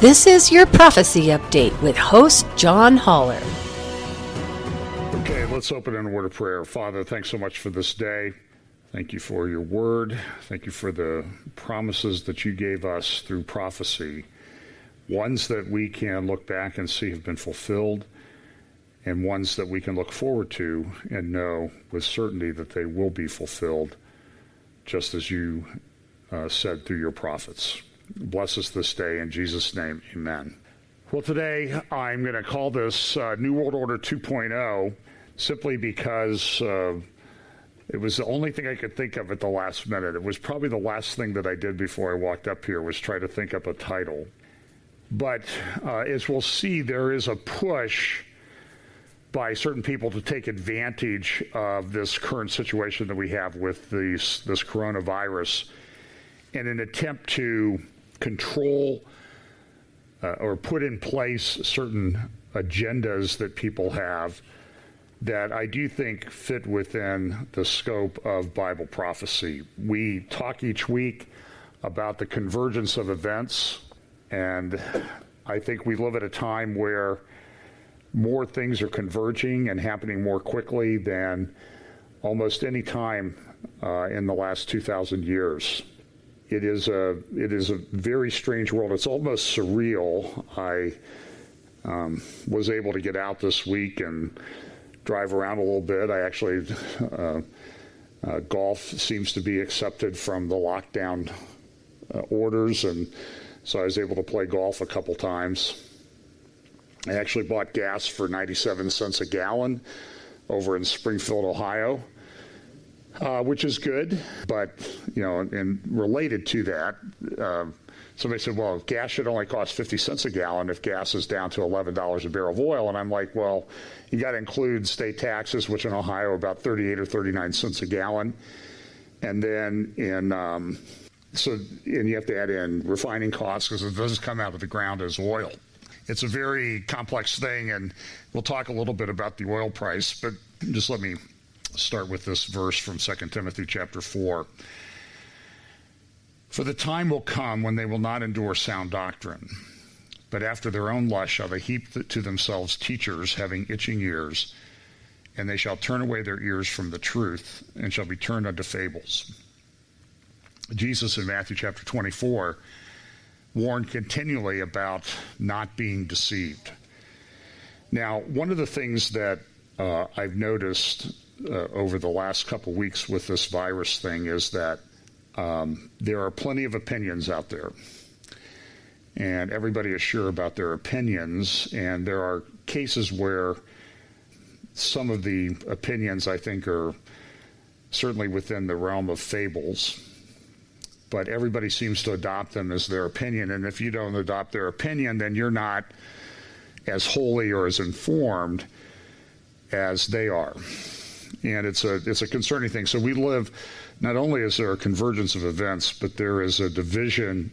This is your prophecy update with host John Haller. Okay, let's open in a word of prayer. Father, thanks so much for this day. Thank you for your word. Thank you for the promises that you gave us through prophecy, ones that we can look back and see have been fulfilled, and ones that we can look forward to and know with certainty that they will be fulfilled, just as you uh, said through your prophets. Bless us this day. In Jesus' name, amen. Well, today I'm going to call this uh, New World Order 2.0 simply because uh, it was the only thing I could think of at the last minute. It was probably the last thing that I did before I walked up here was try to think up a title. But uh, as we'll see, there is a push by certain people to take advantage of this current situation that we have with these, this coronavirus in an attempt to control uh, or put in place certain agendas that people have that I do think fit within the scope of Bible prophecy. We talk each week about the convergence of events, and I think we live at a time where more things are converging and happening more quickly than almost any time uh, in the last 2,000 years it is a it is a very strange world. It's almost surreal. I um, was able to get out this week and drive around a little bit. I actually uh, uh, golf seems to be accepted from the lockdown uh, orders, and so I was able to play golf a couple times. I actually bought gas for 97 cents a gallon over in Springfield, Ohio uh, which is good. But, you know, and related to that, uh, somebody said, well, gas should only cost 50 cents a gallon if gas is down to $11 a barrel of oil. And I'm like, well, you got to include state taxes, which in Ohio are about 38 or 39 cents a gallon. And then in, um, so, and you have to add in refining costs because it doesn't come out of the ground as oil. It's a very complex thing, and we'll talk a little bit about the oil price, but just let me start with this verse from 2 Timothy chapter 4. For the time will come when they will not endure sound doctrine, but after their own lust shall they heap to themselves teachers having itching ears, and they shall turn away their ears from the truth, and shall be turned unto fables. Jesus in Matthew chapter 24 warned continually about not being deceived. Now, one of the things that uh, I've noticed uh, over the last couple weeks with this virus thing is that um, there are plenty of opinions out there. And everybody is sure about their opinions. And there are cases where some of the opinions, I think, are certainly within the realm of fables. But everybody seems to adopt them as their opinion. And if you don't adopt their opinion, then you're not as holy or as informed as they are and it's a it's a concerning thing. So we live not only is there a convergence of events, but there is a division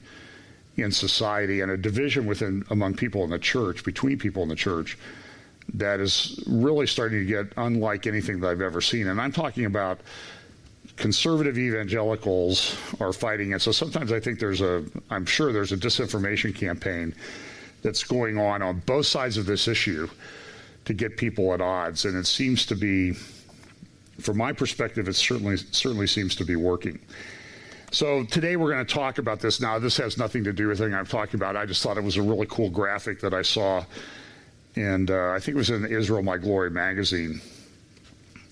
in society and a division within among people in the church, between people in the church, that is really starting to get unlike anything that I've ever seen. And I'm talking about conservative evangelicals are fighting it. So sometimes I think there's a, I'm sure there's a disinformation campaign that's going on on both sides of this issue to get people at odds. And it seems to be from my perspective, it certainly certainly seems to be working. So today we're going to talk about this. Now, this has nothing to do with anything I'm talking about. I just thought it was a really cool graphic that I saw, and uh, I think it was in Israel My Glory magazine.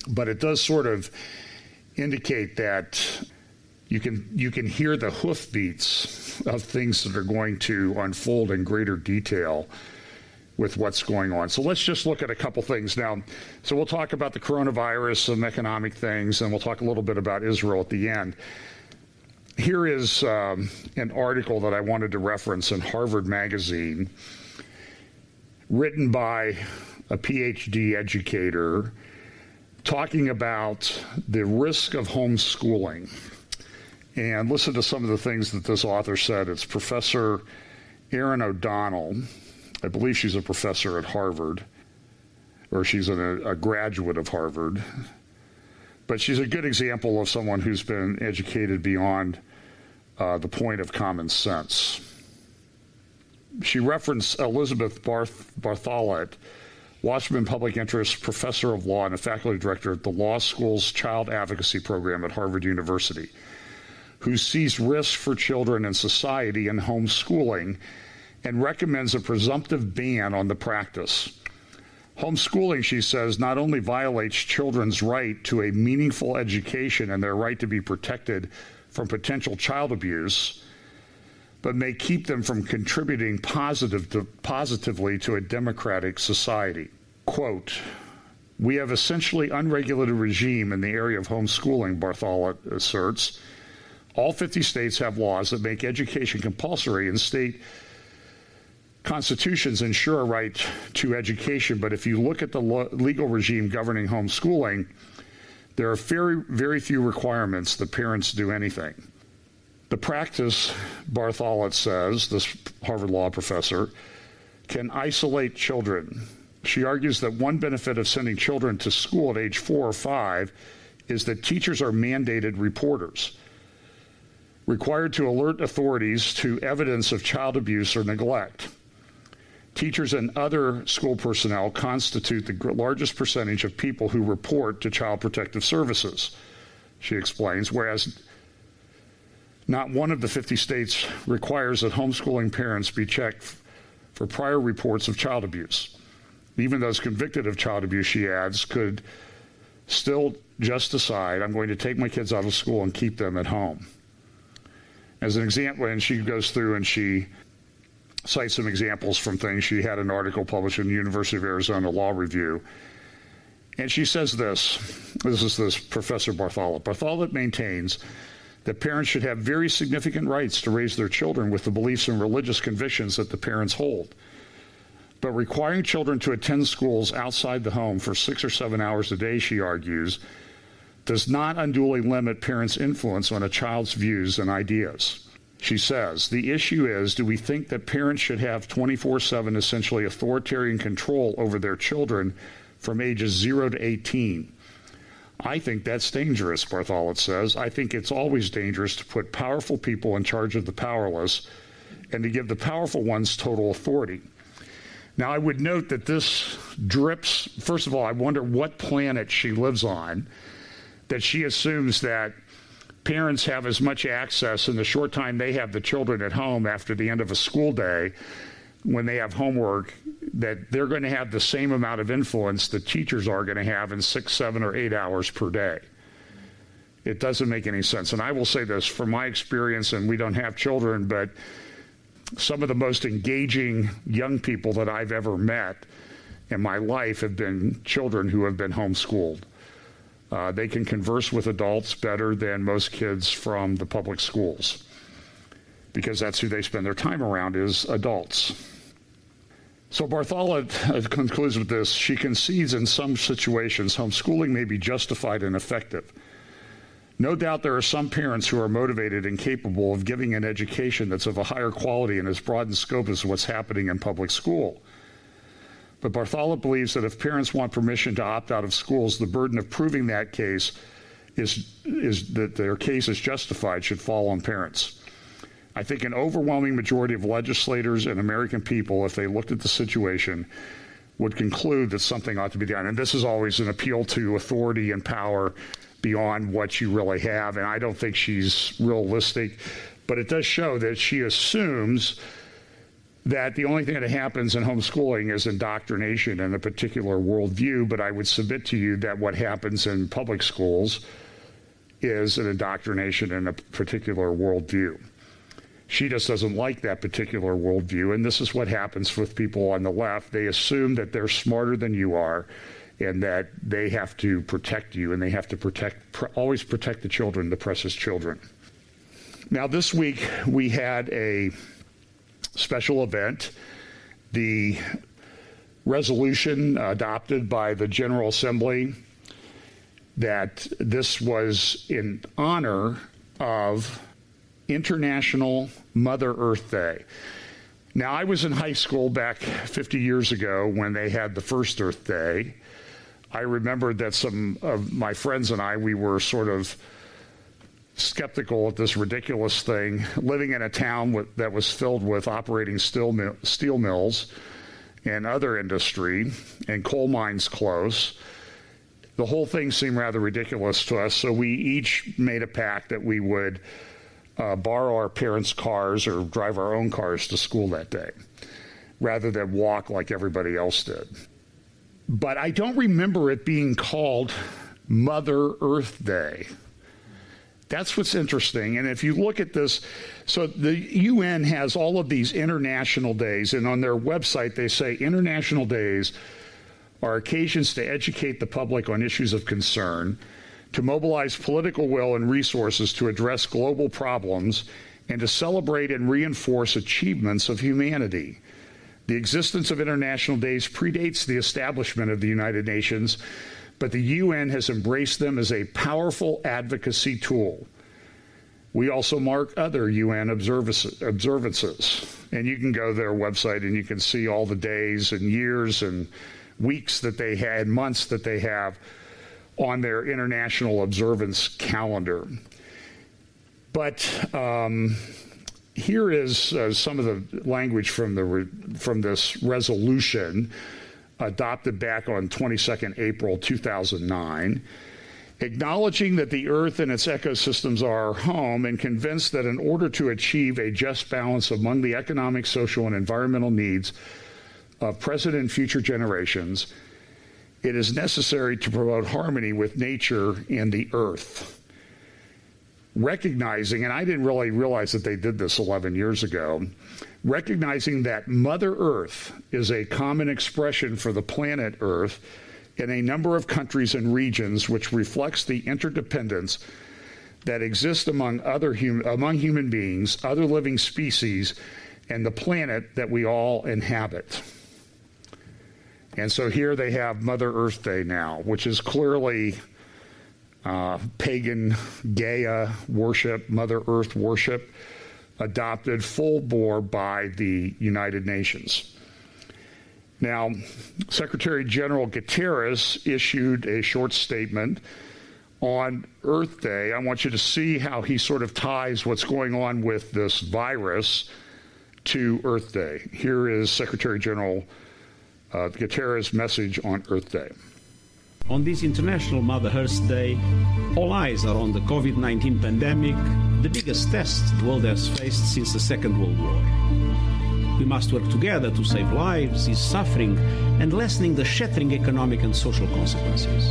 But it does sort of indicate that you can you can hear the hoofbeats of things that are going to unfold in greater detail with what's going on. So let's just look at a couple things now. So we'll talk about the coronavirus, some economic things, and we'll talk a little bit about Israel at the end. Here is um, an article that I wanted to reference in Harvard Magazine, written by a PhD educator, talking about the risk of homeschooling. And listen to some of the things that this author said. It's Professor Erin O'Donnell I believe she's a professor at Harvard, or she's a, a graduate of Harvard. But she's a good example of someone who's been educated beyond uh, the point of common sense. she referenced Elizabeth Barth, Bartholet, Washington Public Interest Professor of Law and a faculty director at the Law School's Child Advocacy Program at Harvard University, who sees risk for children and society in homeschooling and recommends a presumptive ban on the practice. Homeschooling, she says, not only violates children's right to a meaningful education and their right to be protected from potential child abuse, but may keep them from contributing positive to, positively to a democratic society. Quote, we have essentially unregulated regime in the area of homeschooling, Bartholet asserts. All 50 states have laws that make education compulsory, and state constitutions ensure a right to education. But if you look at the lo- legal regime governing homeschooling, there are very, very few requirements that parents do anything. The practice, Bartholet says, this Harvard Law professor, can isolate children. She argues that one benefit of sending children to school at age four or five is that teachers are mandated reporters, required to alert authorities to evidence of child abuse or neglect. Teachers and other school personnel constitute the largest percentage of people who report to Child Protective Services, she explains, whereas not one of the 50 states requires that homeschooling parents be checked for prior reports of child abuse. Even those convicted of child abuse, she adds, could still just decide, I'm going to take my kids out of school and keep them at home. As an example, and she goes through and she cites some examples from things. She had an article published in the University of Arizona Law Review. And she says this this is this Professor Bartholet. Bartholet maintains that parents should have very significant rights to raise their children with the beliefs and religious convictions that the parents hold. But requiring children to attend schools outside the home for six or seven hours a day, she argues, does not unduly limit parents' influence on a child's views and ideas. She says, the issue is do we think that parents should have 24 7 essentially authoritarian control over their children from ages 0 to 18? I think that's dangerous, Bartholet says. I think it's always dangerous to put powerful people in charge of the powerless and to give the powerful ones total authority. Now, I would note that this drips, first of all, I wonder what planet she lives on, that she assumes that parents have as much access in the short time they have the children at home after the end of a school day when they have homework that they're going to have the same amount of influence that teachers are going to have in six, seven, or eight hours per day. It doesn't make any sense. And I will say this from my experience, and we don't have children, but some of the most engaging young people that I've ever met in my life have been children who have been homeschooled. Uh, they can converse with adults better than most kids from the public schools because that's who they spend their time around is adults. So Bartholet uh, concludes with this. She concedes in some situations homeschooling may be justified and effective. No doubt there are some parents who are motivated and capable of giving an education that's of a higher quality and as broad in scope as what's happening in public school. But Bartholet believes that if parents want permission to opt out of schools, the burden of proving that case is, is that their case is justified should fall on parents. I think an overwhelming majority of legislators and American people, if they looked at the situation, would conclude that something ought to be done. And this is always an appeal to authority and power beyond what you really have. And I don't think she's realistic, but it does show that she assumes that the only thing that happens in homeschooling is indoctrination in a particular worldview. But I would submit to you that what happens in public schools is an indoctrination in a particular worldview. She just doesn't like that particular worldview. And this is what happens with people on the left. They assume that they're smarter than you are and that they have to protect you and they have to protect, pr- always protect the children, the precious children. Now, this week we had a special event. The resolution adopted by the General Assembly that this was in honor of International Mother Earth Day. Now, I was in high school back 50 years ago when they had the first Earth Day. I remembered that some of my friends and I, we were sort of skeptical at this ridiculous thing, living in a town with, that was filled with operating steel, steel mills and other industry and coal mines close. The whole thing seemed rather ridiculous to us, so we each made a pact that we would uh, borrow our parents' cars or drive our own cars to school that day rather than walk like everybody else did. But I don't remember it being called Mother Earth Day. That's what's interesting. And if you look at this, so the UN has all of these international days, and on their website they say international days are occasions to educate the public on issues of concern, to mobilize political will and resources to address global problems, and to celebrate and reinforce achievements of humanity. The existence of international days predates the establishment of the United Nations but the UN has embraced them as a powerful advocacy tool. We also mark other UN observances. And you can go to their website and you can see all the days and years and weeks that they had, months that they have on their international observance calendar. But um, here is uh, some of the language from the re- from this resolution adopted back on 22nd April 2009, acknowledging that the Earth and its ecosystems are our home and convinced that in order to achieve a just balance among the economic, social, and environmental needs of present and future generations, it is necessary to promote harmony with nature and the Earth. Recognizing, and I didn't really realize that they did this 11 years ago, recognizing that Mother Earth is a common expression for the planet Earth in a number of countries and regions, which reflects the interdependence that exists among other hum- among human beings, other living species, and the planet that we all inhabit. And so here they have Mother Earth Day now, which is clearly uh, pagan Gaia worship, Mother Earth worship adopted full bore by the United Nations. Now, Secretary General Guterres issued a short statement on Earth Day. I want you to see how he sort of ties what's going on with this virus to Earth Day. Here is Secretary General uh, Guterres' message on Earth Day. On this International Mother Earth Day, all eyes are on the COVID 19 pandemic, the biggest test the world has faced since the Second World War. We must work together to save lives, ease suffering, and lessening the shattering economic and social consequences.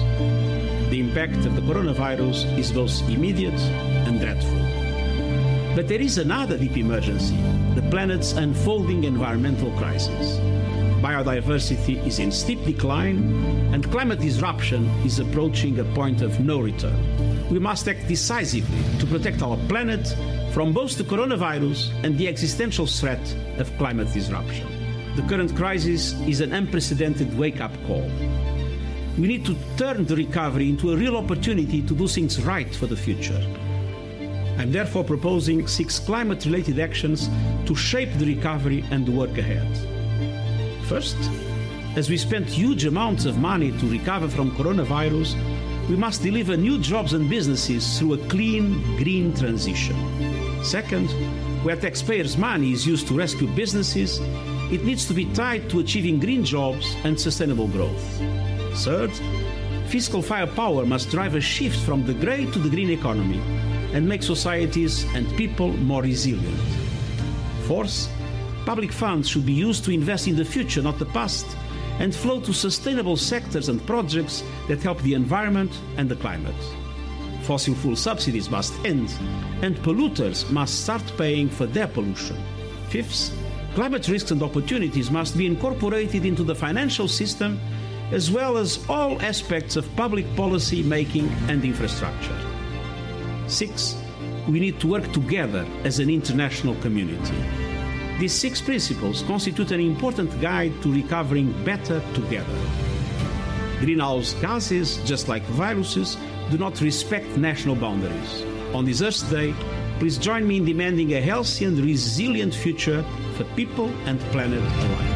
The impact of the coronavirus is both immediate and dreadful. But there is another deep emergency the planet's unfolding environmental crisis biodiversity is in steep decline, and climate disruption is approaching a point of no return. We must act decisively to protect our planet from both the coronavirus and the existential threat of climate disruption. The current crisis is an unprecedented wake up call. We need to turn the recovery into a real opportunity to do things right for the future. I'm therefore proposing six climate related actions to shape the recovery and the work ahead. First, as we spent huge amounts of money to recover from coronavirus, we must deliver new jobs and businesses through a clean, green transition. Second, where taxpayers' money is used to rescue businesses, it needs to be tied to achieving green jobs and sustainable growth. Third, fiscal firepower must drive a shift from the grey to the green economy and make societies and people more resilient. Fourth, Public funds should be used to invest in the future, not the past, and flow to sustainable sectors and projects that help the environment and the climate. Fossil fuel subsidies must end, and polluters must start paying for their pollution. Fifth, climate risks and opportunities must be incorporated into the financial system as well as all aspects of public policy making and infrastructure. Six, we need to work together as an international community. These six principles constitute an important guide to recovering better together. Greenhouse gases, just like viruses, do not respect national boundaries. On this Earth Day, please join me in demanding a healthy and resilient future for people and planet alike.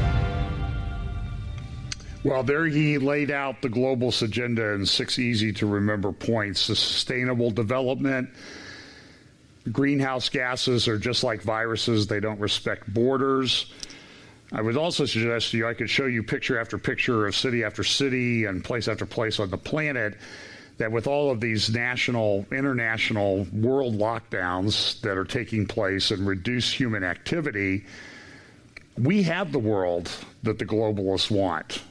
Well, there he laid out the global agenda in six easy to remember points the sustainable development, Greenhouse gases are just like viruses, they don't respect borders. I would also suggest to you I could show you picture after picture of city after city and place after place on the planet that with all of these national, international, world lockdowns that are taking place and reduce human activity, we have the world that the globalists want.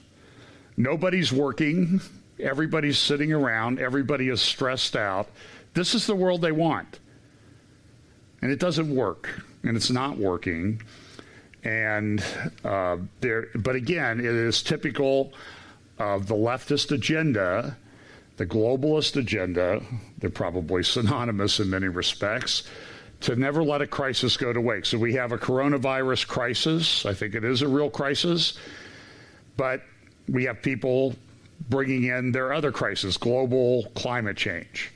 Nobody's working, everybody's sitting around, everybody is stressed out. This is the world they want. And it doesn't work, and it's not working. And uh, there, but again, it is typical of the leftist agenda, the globalist agenda. They're probably synonymous in many respects. To never let a crisis go to waste. So we have a coronavirus crisis. I think it is a real crisis. But we have people bringing in their other crisis, global climate change.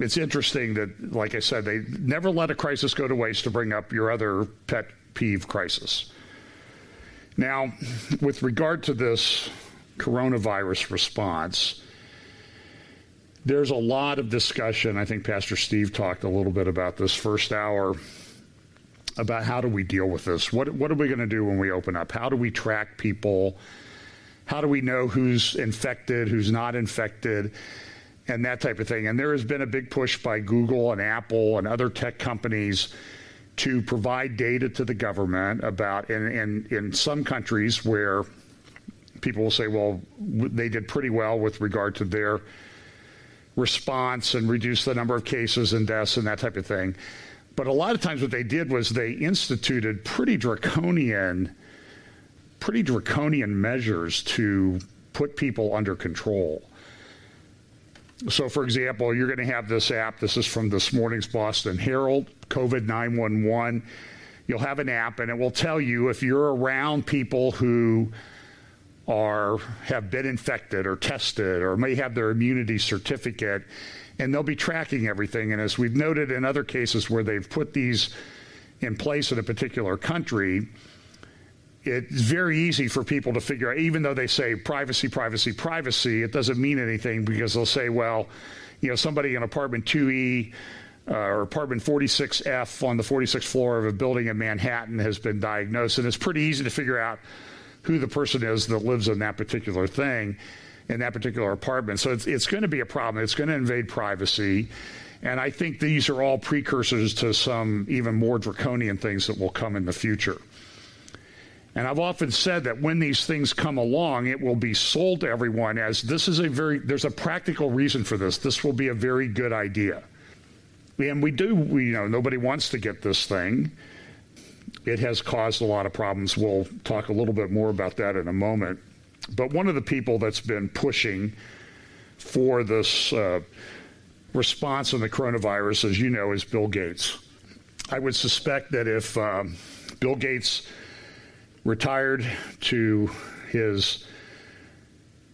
It's interesting that, like I said, they never let a crisis go to waste to bring up your other pet peeve crisis. Now, with regard to this coronavirus response, there's a lot of discussion. I think Pastor Steve talked a little bit about this first hour about how do we deal with this? What, what are we going to do when we open up? How do we track people? How do we know who's infected, who's not infected, and that type of thing? And there has been a big push by Google and Apple and other tech companies to provide data to the government about, and in, in, in some countries where people will say, well, they did pretty well with regard to their response and reduce the number of cases and deaths and that type of thing. But a lot of times what they did was they instituted pretty draconian, pretty draconian measures to put people under control. So, for example, you're going to have this app. This is from this morning's Boston Herald, COVID 911. You'll have an app, and it will tell you if you're around people who are have been infected or tested or may have their immunity certificate, and they'll be tracking everything. And as we've noted in other cases where they've put these in place in a particular country, it's very easy for people to figure out, even though they say privacy, privacy, privacy, it doesn't mean anything because they'll say, well, you know, somebody in apartment 2E uh, or apartment 46F on the 46th floor of a building in Manhattan has been diagnosed. And it's pretty easy to figure out who the person is that lives in that particular thing, in that particular apartment. So it's, it's going to be a problem. It's going to invade privacy. And I think these are all precursors to some even more draconian things that will come in the future. And I've often said that when these things come along, it will be sold to everyone as this is a very, there's a practical reason for this. This will be a very good idea. And we do, we, you know, nobody wants to get this thing. It has caused a lot of problems. We'll talk a little bit more about that in a moment. But one of the people that's been pushing for this uh, response on the coronavirus, as you know, is Bill Gates. I would suspect that if um, Bill Gates retired to his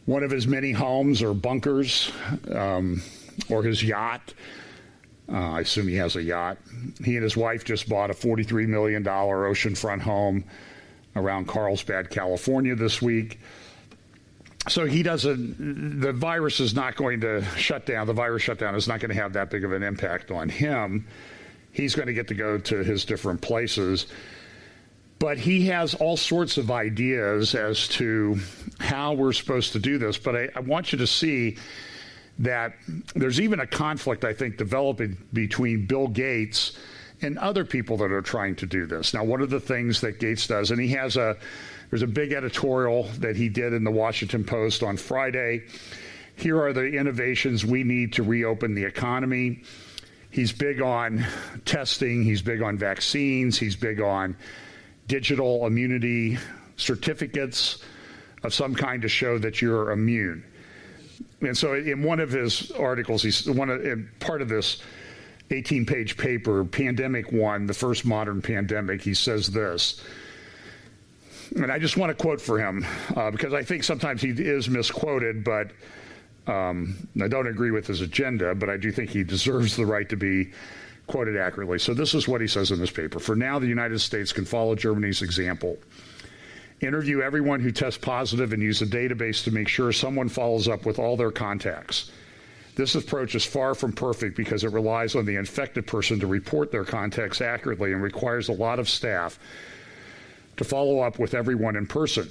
one of his many homes or bunkers um, or his yacht. Uh, I assume he has a yacht. He and his wife just bought a $43 million oceanfront home around Carlsbad, California this week. So he doesn't, the virus is not going to shut down, the virus shutdown is not going to have that big of an impact on him. He's going to get to go to his different places but he has all sorts of ideas as to how we're supposed to do this. But I, I, want you to see that there's even a conflict, I think, developing between Bill Gates and other people that are trying to do this. Now, one of the things that Gates does, and he has a there's a big editorial that he did in the Washington Post on Friday. Here are the innovations we need to reopen the economy. He's big on testing, he's big on vaccines, he's big on digital immunity certificates of some kind to show that you're immune. And so, in one of his articles, he's one of part of this 18-page paper, Pandemic One, the first modern pandemic. He says this, and I just want to quote for him uh, because I think sometimes he is misquoted, but um, I don't agree with his agenda, but I do think he deserves the right to be quoted accurately. So this is what he says in this paper. For now, the United States can follow Germany's example. Interview everyone who tests positive and use a database to make sure someone follows up with all their contacts. This approach is far from perfect because it relies on the infected person to report their contacts accurately and requires a lot of staff to follow up with everyone in person.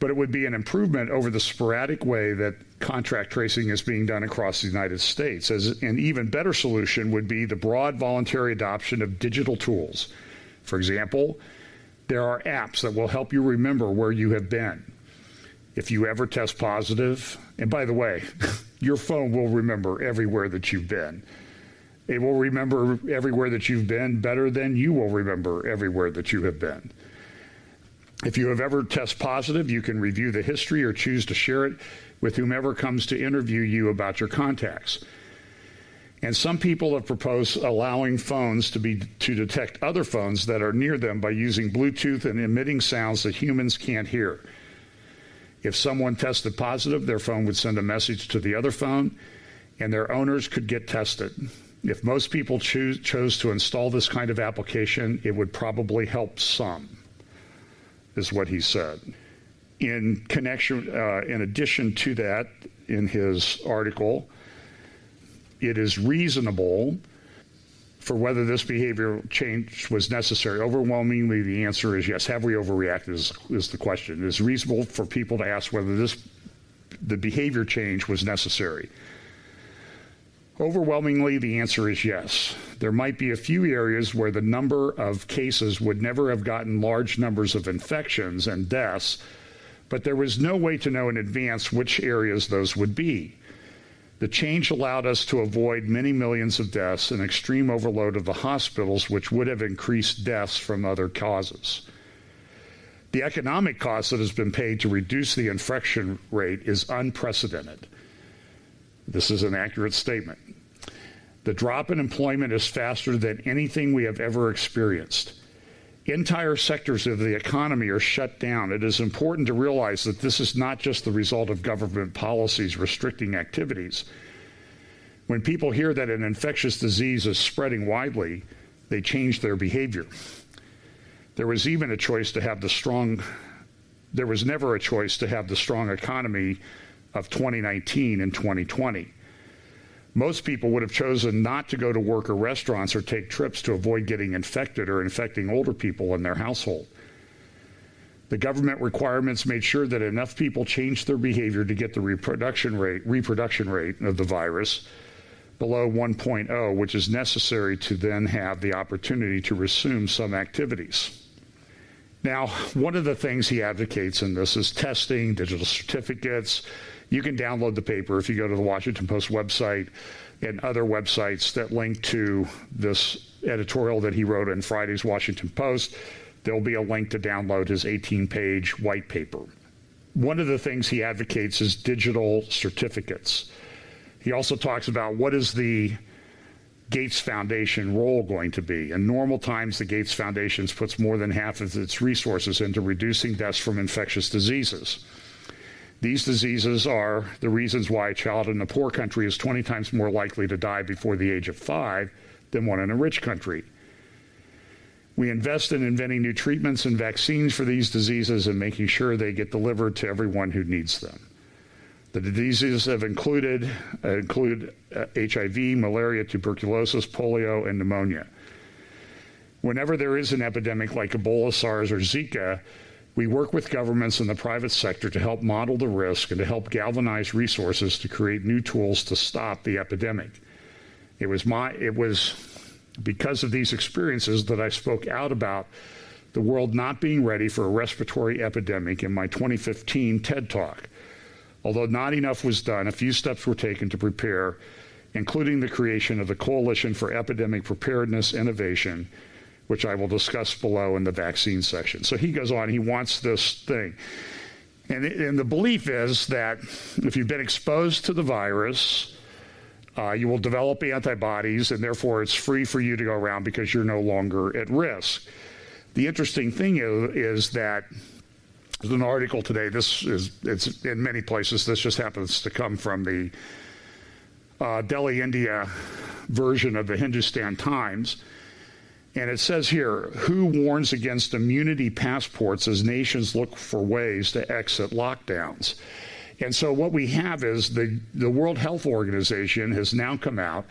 But it would be an improvement over the sporadic way that contract tracing is being done across the United States. As an even better solution would be the broad voluntary adoption of digital tools. For example, there are apps that will help you remember where you have been. If you ever test positive, and by the way, your phone will remember everywhere that you've been. It will remember everywhere that you've been better than you will remember everywhere that you have been. If you have ever test positive, you can review the history or choose to share it with whomever comes to interview you about your contacts. And some people have proposed allowing phones to be to detect other phones that are near them by using Bluetooth and emitting sounds that humans can't hear. If someone tested positive, their phone would send a message to the other phone, and their owners could get tested. If most people choose, chose to install this kind of application, it would probably help some, is what he said. In connection, uh, in addition to that, in his article, it is reasonable for whether this behavior change was necessary. Overwhelmingly, the answer is yes. Have we overreacted? Is, is the question. It is reasonable for people to ask whether this the behavior change was necessary. Overwhelmingly, the answer is yes. There might be a few areas where the number of cases would never have gotten large numbers of infections and deaths, but there was no way to know in advance which areas those would be. The change allowed us to avoid many millions of deaths and extreme overload of the hospitals, which would have increased deaths from other causes. The economic cost that has been paid to reduce the infection rate is unprecedented. This is an accurate statement. The drop in employment is faster than anything we have ever experienced. Entire sectors of the economy are shut down. It is important to realize that this is not just the result of government policies restricting activities. When people hear that an infectious disease is spreading widely, they change their behavior. There was even a choice to have the strong, there was never a choice to have the strong economy of 2019 and 2020. Most people would have chosen not to go to work or restaurants or take trips to avoid getting infected or infecting older people in their household. The government requirements made sure that enough people changed their behavior to get the reproduction rate, reproduction rate of the virus below 1.0, which is necessary to then have the opportunity to resume some activities. Now, one of the things he advocates in this is testing, digital certificates, you can download the paper if you go to the Washington Post website and other websites that link to this editorial that he wrote in Friday's Washington Post. There'll be a link to download his 18 page white paper. One of the things he advocates is digital certificates. He also talks about what is the Gates Foundation role going to be? In normal times, the Gates Foundation puts more than half of its resources into reducing deaths from infectious diseases. These diseases are the reasons why a child in a poor country is 20 times more likely to die before the age of five than one in a rich country. We invest in inventing new treatments and vaccines for these diseases and making sure they get delivered to everyone who needs them. The diseases have included uh, include uh, HIV, malaria, tuberculosis, polio, and pneumonia. Whenever there is an epidemic like Ebola, SARS, or Zika, we work with governments and the private sector to help model the risk and to help galvanize resources to create new tools to stop the epidemic. It was my it was because of these experiences that I spoke out about the world not being ready for a respiratory epidemic in my 2015 TED Talk. Although not enough was done, a few steps were taken to prepare, including the creation of the Coalition for Epidemic Preparedness Innovation which I will discuss below in the vaccine section. So he goes on, he wants this thing. And, and the belief is that if you've been exposed to the virus, uh, you will develop antibodies, and therefore it's free for you to go around because you're no longer at risk. The interesting thing is, is that there's an article today. This is it's in many places. This just happens to come from the uh, Delhi, India version of the Hindustan Times and it says here who warns against immunity passports as nations look for ways to exit lockdowns? And so what we have is the, the World Health Organization has now come out,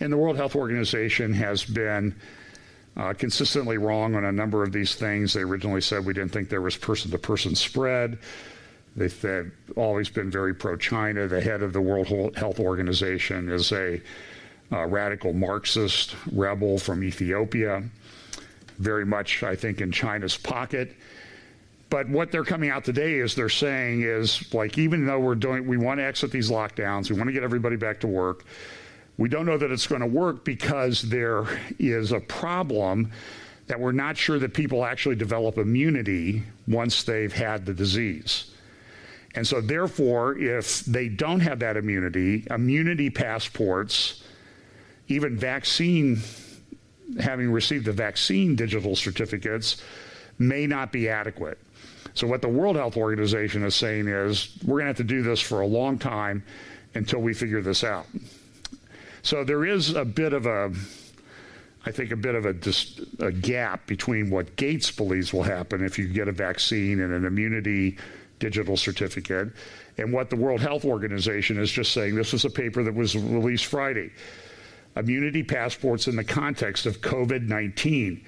and the World Health Organization has been uh, consistently wrong on a number of these things. They originally said we didn't think there was person to person spread. They've always been very pro China. The head of the World Health Organization is a uh, radical Marxist rebel from Ethiopia, very much, I think, in China's pocket. But what they're coming out today is they're saying is like, even though we're doing, we want to exit these lockdowns, we want to get everybody back to work, we don't know that it's going to work because there is a problem that we're not sure that people actually develop immunity once they've had the disease. And so, therefore, if they don't have that immunity, immunity passports, even vaccine, having received the vaccine digital certificates, may not be adequate. So, what the World Health Organization is saying is we're going to have to do this for a long time until we figure this out. So, there is a bit of a I think a bit of a, a, gap between what Gates believes will happen if you get a vaccine and an immunity digital certificate. And what the World Health Organization is just saying this was a paper that was released Friday. Immunity passports in the context of COVID 19.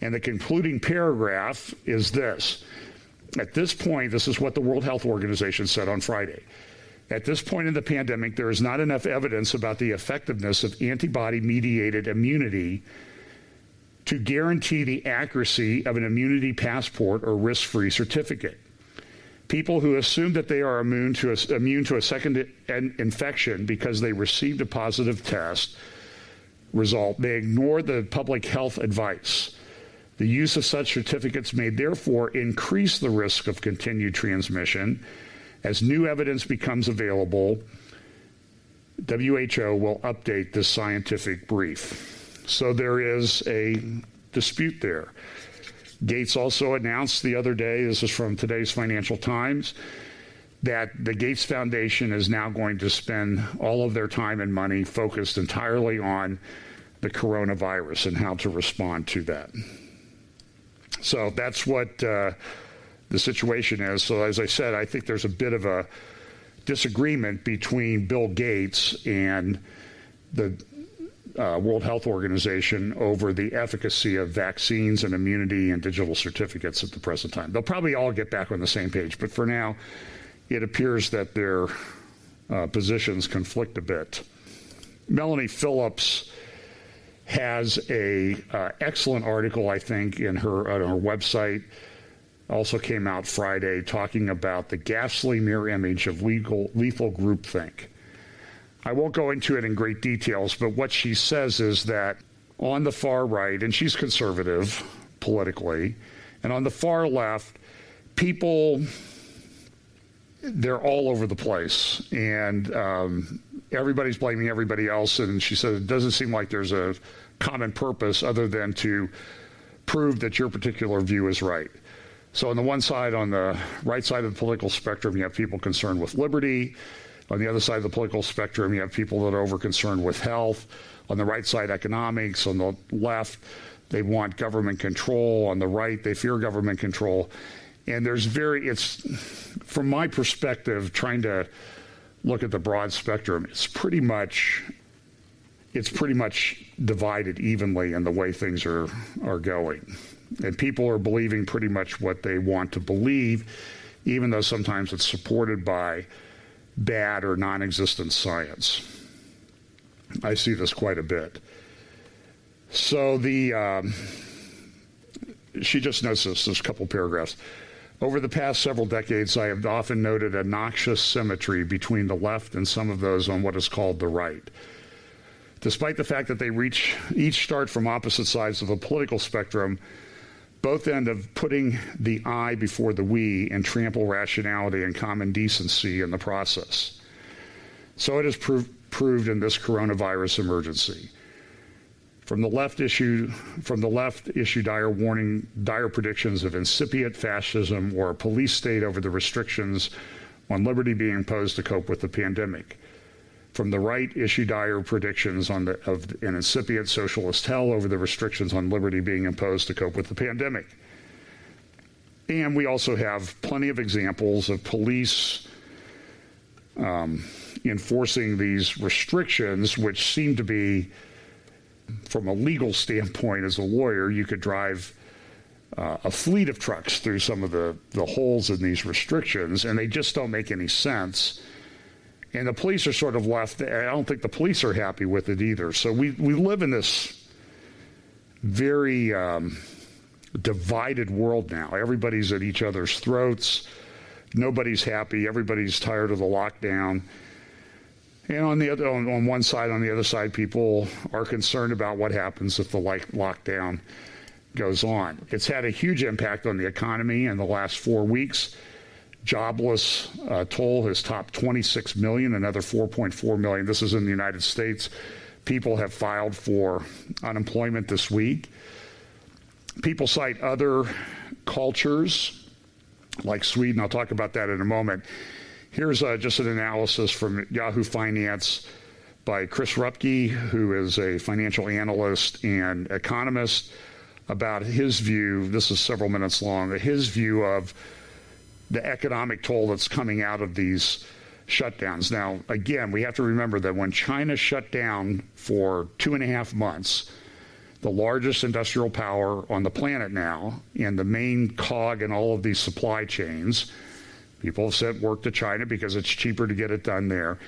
And the concluding paragraph is this. At this point, this is what the World Health Organization said on Friday. At this point in the pandemic, there is not enough evidence about the effectiveness of antibody mediated immunity to guarantee the accuracy of an immunity passport or risk free certificate people who assume that they are immune to a, immune to a second infection because they received a positive test result they ignore the public health advice. The use of such certificates may therefore increase the risk of continued transmission. As new evidence becomes available, WHO will update this scientific brief. So there is a dispute there. Gates also announced the other day, this is from today's Financial Times, that the Gates Foundation is now going to spend all of their time and money focused entirely on the coronavirus and how to respond to that. So that's what uh, the situation is. So, as I said, I think there's a bit of a disagreement between Bill Gates and the uh, World Health Organization over the efficacy of vaccines and immunity and digital certificates at the present time. They'll probably all get back on the same page, but for now, it appears that their uh, positions conflict a bit. Melanie Phillips has a uh, excellent article, I think, in her on her website. Also came out Friday talking about the ghastly mirror image of legal, lethal groupthink. I won't go into it in great details, but what she says is that on the far right, and she's conservative politically, and on the far left, people they're all over the place, and um, everybody's blaming everybody else. And she said it doesn't seem like there's a common purpose other than to prove that your particular view is right. So, on the one side, on the right side of the political spectrum, you have people concerned with liberty. On the other side of the political spectrum, you have people that are over concerned with health. On the right side, economics. On the left, they want government control. On the right, they fear government control. And there's very, it's, from my perspective, trying to look at the broad spectrum, it's pretty much, it's pretty much divided evenly in the way things are, are going. And people are believing pretty much what they want to believe, even though sometimes it's supported by bad or non existent science. I see this quite a bit. So the um, she just notes this, this couple paragraphs. Over the past several decades, I have often noted a noxious symmetry between the left and some of those on what is called the right. Despite the fact that they reach each start from opposite sides of the political spectrum, both end of putting the I before the we and trample rationality and common decency in the process. So it has prov- proved in this coronavirus emergency. From the left issue, from the left issue dire warning, dire predictions of incipient fascism or a police state over the restrictions on liberty being imposed to cope with the pandemic from the right issue dire predictions on the, of an incipient socialist hell over the restrictions on liberty being imposed to cope with the pandemic. And we also have plenty of examples of police um, enforcing these restrictions, which seem to be, from a legal standpoint, as a lawyer, you could drive uh, a fleet of trucks through some of the, the holes in these restrictions, and they just don't make any sense. And the police are sort of left. I don't think the police are happy with it either. So we, we live in this very um, divided world now. Everybody's at each other's throats. Nobody's happy. Everybody's tired of the lockdown. And on the other, on, on one side, on the other side, people are concerned about what happens if the like lockdown goes on. It's had a huge impact on the economy in the last four weeks. Jobless uh, toll has topped 26 million, another 4.4 million. This is in the United States. People have filed for unemployment this week. People cite other cultures like Sweden. I'll talk about that in a moment. Here's uh, just an analysis from Yahoo Finance by Chris Rupkey, who is a financial analyst and economist, about his view. This is several minutes long. His view of the economic toll that's coming out of these shutdowns. Now, again, we have to remember that when China shut down for two and a half months, the largest industrial power on the planet now, and the main cog in all of these supply chains, people have sent work to China because it's cheaper to get it done there.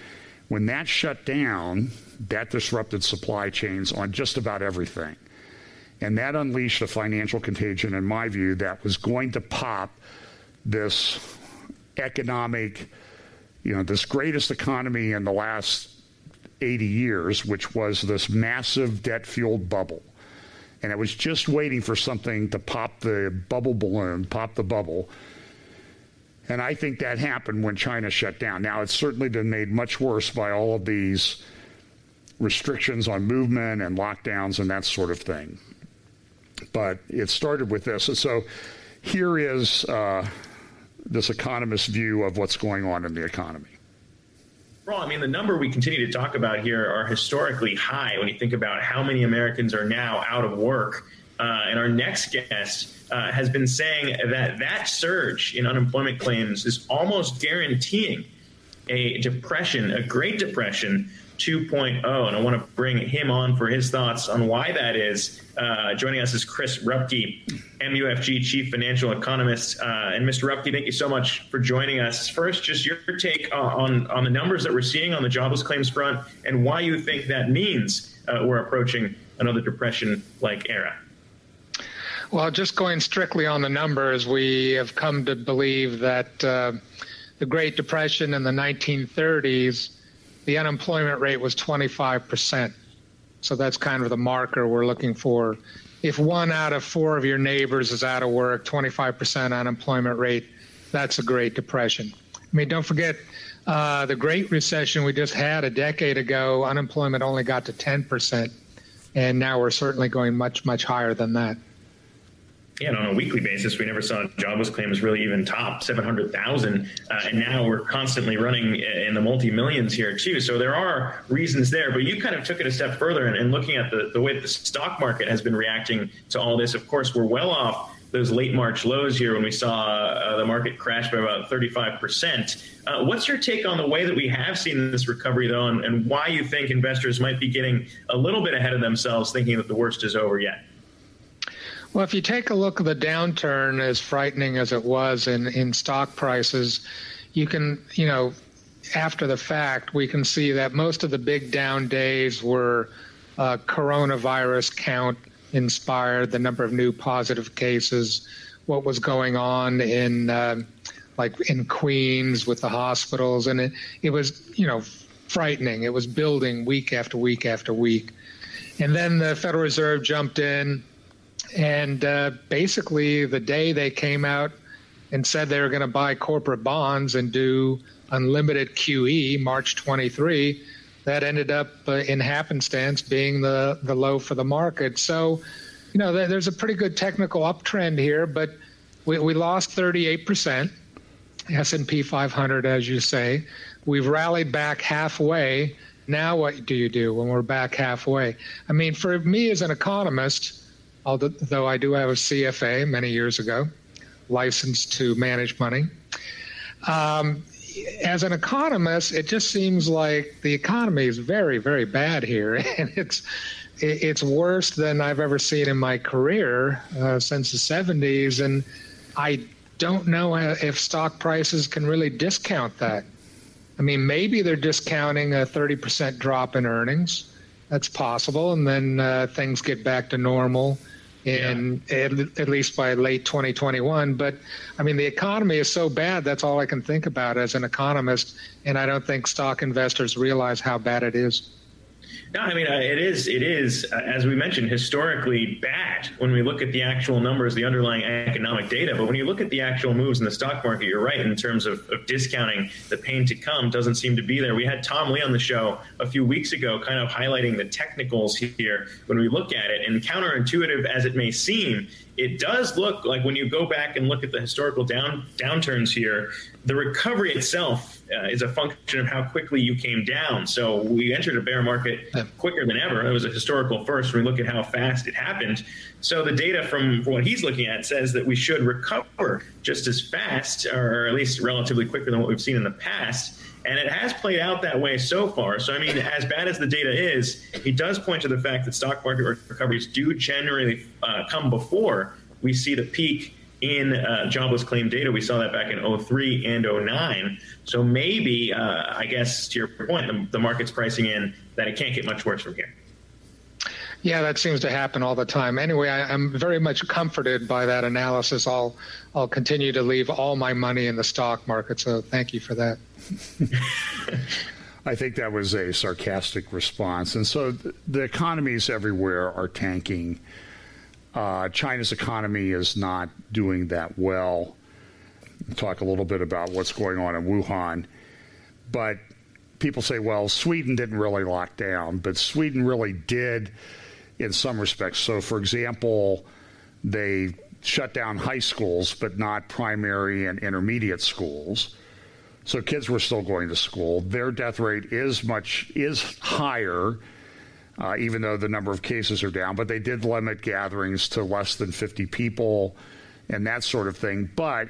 When that shut down, that disrupted supply chains on just about everything. And that unleashed a financial contagion, in my view, that was going to pop this economic, you know, this greatest economy in the last 80 years, which was this massive debt fueled bubble. And it was just waiting for something to pop the bubble balloon, pop the bubble. And I think that happened when China shut down. Now, it's certainly been made much worse by all of these restrictions on movement and lockdowns and that sort of thing. But it started with this. And so here is uh, this economist's view of what's going on in the economy? Well, I mean, the number we continue to talk about here are historically high when you think about how many Americans are now out of work. Uh, and our next guest uh, has been saying that that surge in unemployment claims is almost guaranteeing a depression, a Great Depression 2.0. And I want to bring him on for his thoughts on why that is. Uh, joining us is Chris Rupkey, MUFG Chief Financial Economist. Uh, and Mr. Rupkey, thank you so much for joining us. First, just your take on, on the numbers that we're seeing on the jobless claims front and why you think that means uh, we're approaching another depression like era. Well, just going strictly on the numbers, we have come to believe that uh, the Great Depression in the 1930s the unemployment rate was 25%. So that's kind of the marker we're looking for. If one out of four of your neighbors is out of work, 25% unemployment rate, that's a Great Depression. I mean, don't forget uh, the Great Recession we just had a decade ago, unemployment only got to 10%. And now we're certainly going much, much higher than that yeah, on a weekly basis, we never saw jobless claims really even top 700,000. Uh, and now we're constantly running in the multi millions here, too. So there are reasons there. But you kind of took it a step further and, and looking at the, the way the stock market has been reacting to all this. Of course, we're well off those late March lows here when we saw uh, the market crash by about 35%. Uh, what's your take on the way that we have seen this recovery, though, and, and why you think investors might be getting a little bit ahead of themselves, thinking that the worst is over yet? Well, if you take a look at the downturn, as frightening as it was in, in stock prices, you can, you know, after the fact, we can see that most of the big down days were uh, coronavirus count inspired, the number of new positive cases, what was going on in, uh, like in Queens with the hospitals, and it, it was, you know, frightening. It was building week after week after week. And then the Federal Reserve jumped in, and uh, basically, the day they came out and said they were going to buy corporate bonds and do unlimited QE, March 23, that ended up uh, in happenstance being the, the low for the market. So, you know, there's a pretty good technical uptrend here, but we, we lost 38%, S&P 500, as you say. We've rallied back halfway. Now, what do you do when we're back halfway? I mean, for me as an economist, although I do have a CFA many years ago, licensed to manage money. Um, as an economist, it just seems like the economy is very, very bad here, and it's it's worse than I've ever seen in my career uh, since the 70s, and I don't know if stock prices can really discount that. I mean, maybe they're discounting a 30% drop in earnings. That's possible, and then uh, things get back to normal in yeah. at, at, least by late 2021. But I mean, the economy is so bad. That's all I can think about as an economist, and I don't think stock investors realize how bad it is. No, I mean uh, it is. It is, uh, as we mentioned, historically bad when we look at the actual numbers, the underlying economic data. But when you look at the actual moves in the stock market, you're right in terms of, of discounting the pain to come doesn't seem to be there. We had Tom Lee on the show a few weeks ago, kind of highlighting the technicals here when we look at it. And counterintuitive as it may seem, it does look like when you go back and look at the historical down downturns here, the recovery itself uh, is a function of how quickly you came down. So we entered a bear market quicker than ever. It was a historical first when we look at how fast it happened. So the data from what he's looking at says that we should recover just as fast, or at least relatively quicker than what we've seen in the past. And it has played out that way so far. So, I mean, as bad as the data is, he does point to the fact that stock market recoveries do generally uh, come before we see the peak in uh, jobless claim data. We saw that back in 03 and 09. So maybe, uh, I guess, to your point, the, the market's pricing in that it can't get much worse from here. Yeah, that seems to happen all the time. Anyway, I, am very much comforted by that analysis. I'll I'll continue to leave all my money in the stock market. So thank you for that. I think that was a sarcastic response. And so the economies everywhere are tanking. Uh, China's economy is not doing that well. Talk a little bit about what's going on in Wuhan. But people say, well, Sweden didn't really lock down, but Sweden really did in some respects. So, for example, they shut down high schools, but not primary and intermediate schools. So kids were still going to school. Their death rate is much is higher, uh, even though the number of cases are down. But they did limit gatherings to less than 50 people, and that sort of thing. But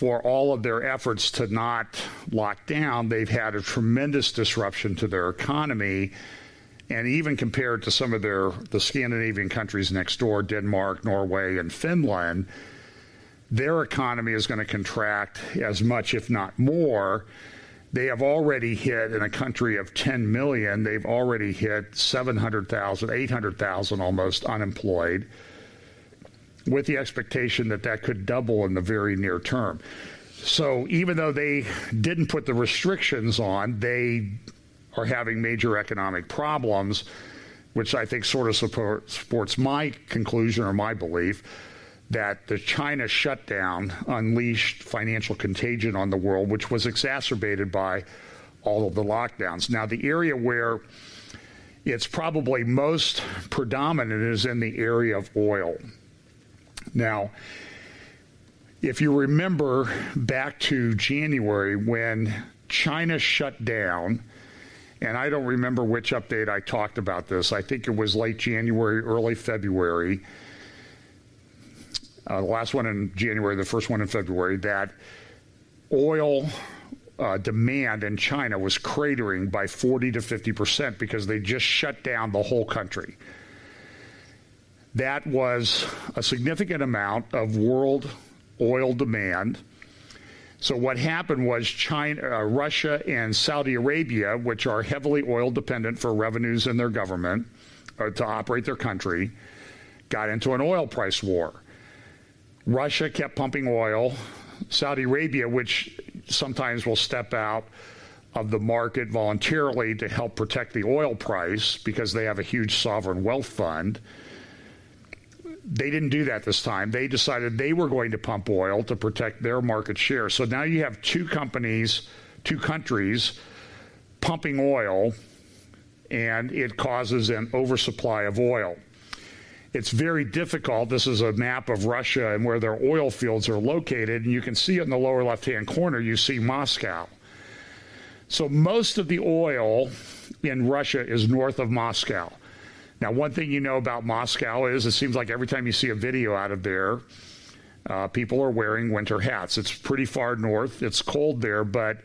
for all of their efforts to not lock down, they've had a tremendous disruption to their economy. And even compared to some of their the Scandinavian countries next door, Denmark, Norway, and Finland, their economy is going to contract as much, if not more. They have already hit, in a country of 10 million, they've already hit 700,000, 800,000 almost unemployed, with the expectation that that could double in the very near term. So even though they didn't put the restrictions on, they are having major economic problems, which I think sort of support, supports my conclusion or my belief that the China shutdown unleashed financial contagion on the world, which was exacerbated by all of the lockdowns. Now, the area where it's probably most predominant is in the area of oil. Now, if you remember back to January when China shut down, and I don't remember which update I talked about this, I think it was late January, early February uh, the last one in January, the first one in February, that oil uh, demand in China was cratering by 40 to 50 percent because they just shut down the whole country. That was a significant amount of world oil demand. So what happened was China, uh, Russia, and Saudi Arabia, which are heavily oil dependent for revenues in their government uh, to operate their country, got into an oil price war. Russia kept pumping oil. Saudi Arabia, which sometimes will step out of the market voluntarily to help protect the oil price because they have a huge sovereign wealth fund. They didn't do that this time. They decided they were going to pump oil to protect their market share. So now you have two companies, two countries pumping oil, and it causes an oversupply of oil it's very difficult. This is a map of Russia and where their oil fields are located. And you can see it in the lower left hand corner, you see Moscow. So most of the oil in Russia is north of Moscow. Now, one thing you know about Moscow is it seems like every time you see a video out of there, Uh, people are wearing winter hats. It's pretty far north. It's cold there, but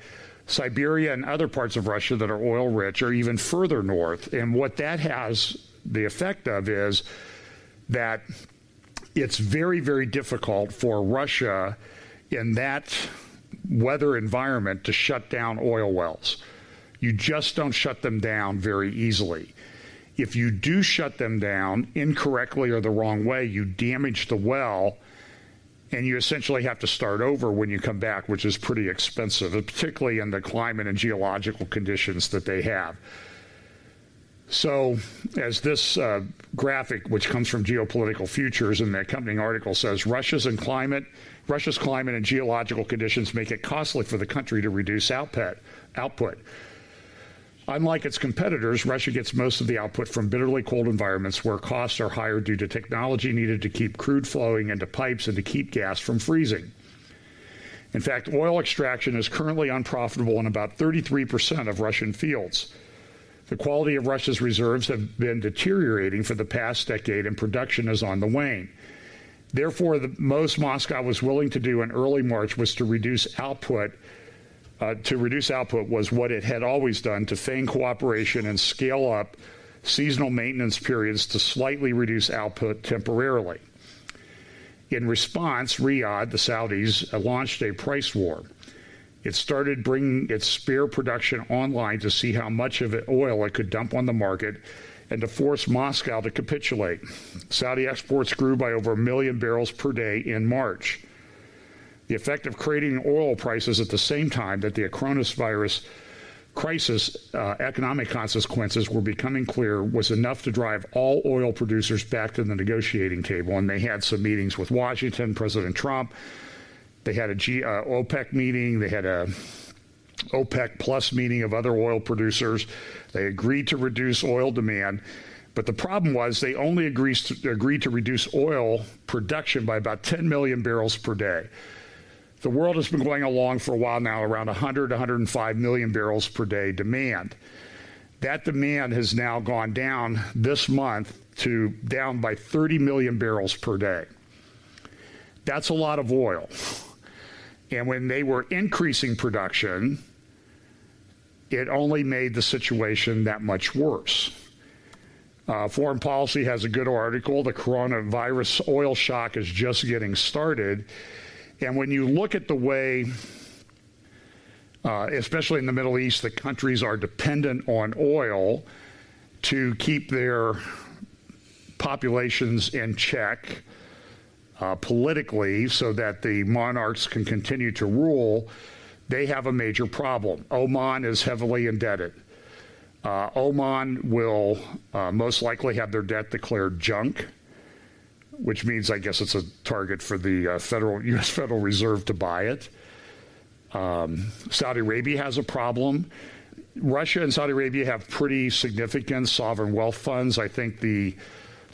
Siberia and other parts of Russia that are oil rich are even further north. And what that has the effect of is that it's very, very difficult for Russia in that weather environment to shut down oil wells. You just don't shut them down very easily. If you do shut them down incorrectly or the wrong way, you damage the well and you essentially have to start over when you come back, which is pretty expensive, particularly in the climate and geological conditions that they have. So, as this uh, graphic, which comes from Geopolitical Futures and the accompanying article, says, Russia's and climate, Russia's climate and geological conditions make it costly for the country to reduce output. Output. Unlike its competitors, Russia gets most of the output from bitterly cold environments where costs are higher due to technology needed to keep crude flowing into pipes and to keep gas from freezing. In fact, oil extraction is currently unprofitable in about 33% of Russian fields. The quality of Russia's reserves have been deteriorating for the past decade, and production is on the wane. Therefore, the most Moscow was willing to do in early March was to reduce output. Uh, to reduce output was what it had always done to feign cooperation and scale up seasonal maintenance periods to slightly reduce output temporarily. In response, Riyadh, the Saudis, launched a price war. It started bringing its spare production online to see how much of it oil it could dump on the market and to force Moscow to capitulate. Saudi exports grew by over a million barrels per day in March. The effect of creating oil prices at the same time that the coronavirus crisis uh, economic consequences were becoming clear was enough to drive all oil producers back to the negotiating table. And they had some meetings with Washington, President Trump, they had a G, uh, OPEC meeting. They had a OPEC plus meeting of other oil producers. They agreed to reduce oil demand. But the problem was they only agreed to, agreed to reduce oil production by about 10 million barrels per day. The world has been going along for a while now around 100, 105 million barrels per day demand. That demand has now gone down this month to down by 30 million barrels per day. That's a lot of oil. And when they were increasing production, it only made the situation that much worse. Uh, Foreign Policy has a good article. The coronavirus oil shock is just getting started. And when you look at the way, uh, especially in the Middle East, the countries are dependent on oil to keep their populations in check uh, politically so that the monarchs can continue to rule, they have a major problem. Oman is heavily indebted. Uh, Oman will uh, most likely have their debt declared junk, which means I guess it's a target for the uh, federal U.S. Federal Reserve to buy it. Um, Saudi Arabia has a problem. Russia and Saudi Arabia have pretty significant sovereign wealth funds. I think the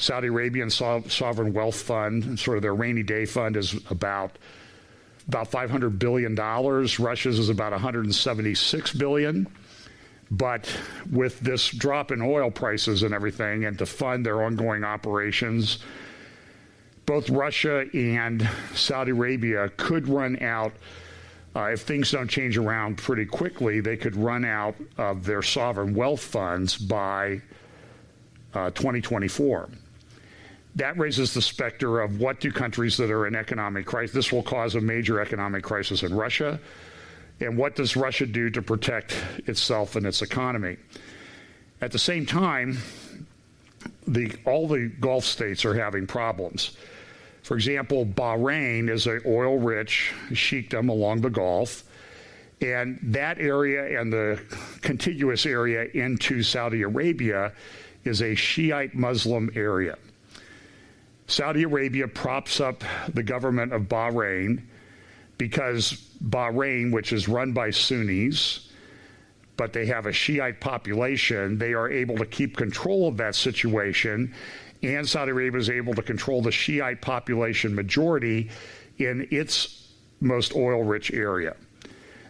Saudi Arabian Sovereign Wealth Fund, sort of their rainy day fund, is about about 500 billion dollars. Russia's is about 176 billion. But with this drop in oil prices and everything, and to fund their ongoing operations, both Russia and Saudi Arabia could run out. Uh, if things don't change around pretty quickly, they could run out of their sovereign wealth funds by uh, 2024 that raises the specter of what do countries that are in economic crisis, this will cause a major economic crisis in Russia, and what does Russia do to protect itself and its economy? At the same time, the, all the Gulf states are having problems. For example, Bahrain is an oil rich sheikdom along the Gulf. And that area and the contiguous area into Saudi Arabia is a Shiite Muslim area. Saudi Arabia props up the government of Bahrain because Bahrain, which is run by Sunnis, but they have a Shiite population, they are able to keep control of that situation. And Saudi Arabia is able to control the Shiite population majority in its most oil rich area.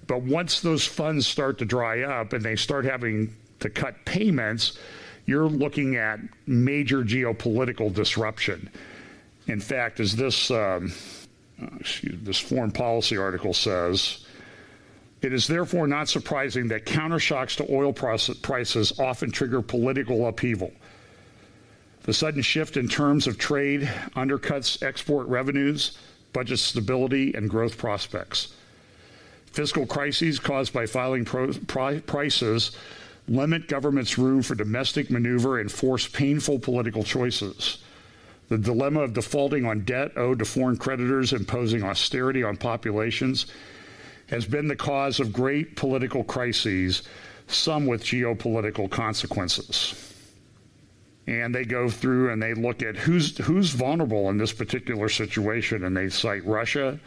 But once those funds start to dry up and they start having to cut payments, you're looking at major geopolitical disruption. In fact, as this um, excuse, this foreign policy article says it is therefore not surprising that countershocks to oil prices often trigger political upheaval. The sudden shift in terms of trade undercuts export revenues, budget stability, and growth prospects. Fiscal crises caused by filing pro- prices limit government's room for domestic maneuver and force painful political choices. The dilemma of defaulting on debt owed to foreign creditors imposing austerity on populations has been the cause of great political crises, some with geopolitical consequences. And they go through and they look at who's who's vulnerable in this particular situation, and they cite Russia,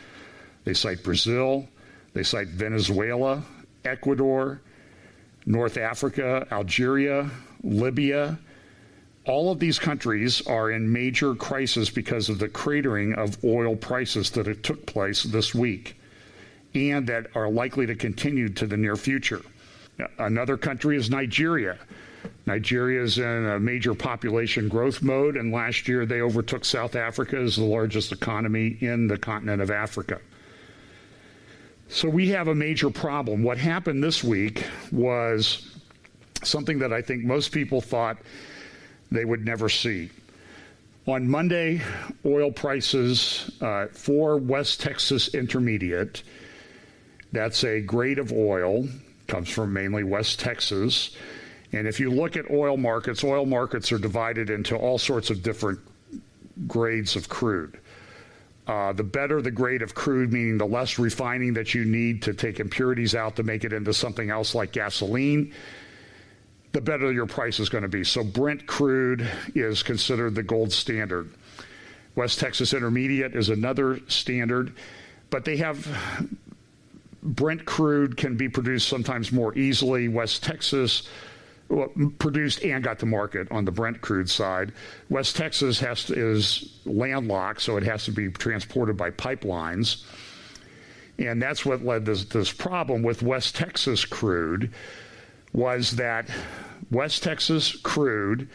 they cite Brazil, they cite Venezuela, Ecuador, North Africa, Algeria, Libya. All of these countries are in major crisis because of the cratering of oil prices that took place this week and that are likely to continue to the near future. Another country is Nigeria. Nigeria is in a major population growth mode, and last year they overtook South Africa as the largest economy in the continent of Africa. So we have a major problem. What happened this week was something that I think most people thought they would never see. On Monday, oil prices uh, for West Texas Intermediate that's a grade of oil, comes from mainly West Texas. And if you look at oil markets, oil markets are divided into all sorts of different grades of crude. Uh, the better the grade of crude, meaning the less refining that you need to take impurities out to make it into something else like gasoline, the better your price is going to be. So Brent crude is considered the gold standard. West Texas Intermediate is another standard, but they have Brent crude can be produced sometimes more easily. West Texas well, produced and got to market on the Brent crude side. West Texas has to, is landlocked, so it has to be transported by pipelines. And that's what led this, this problem with West Texas crude was that West Texas crude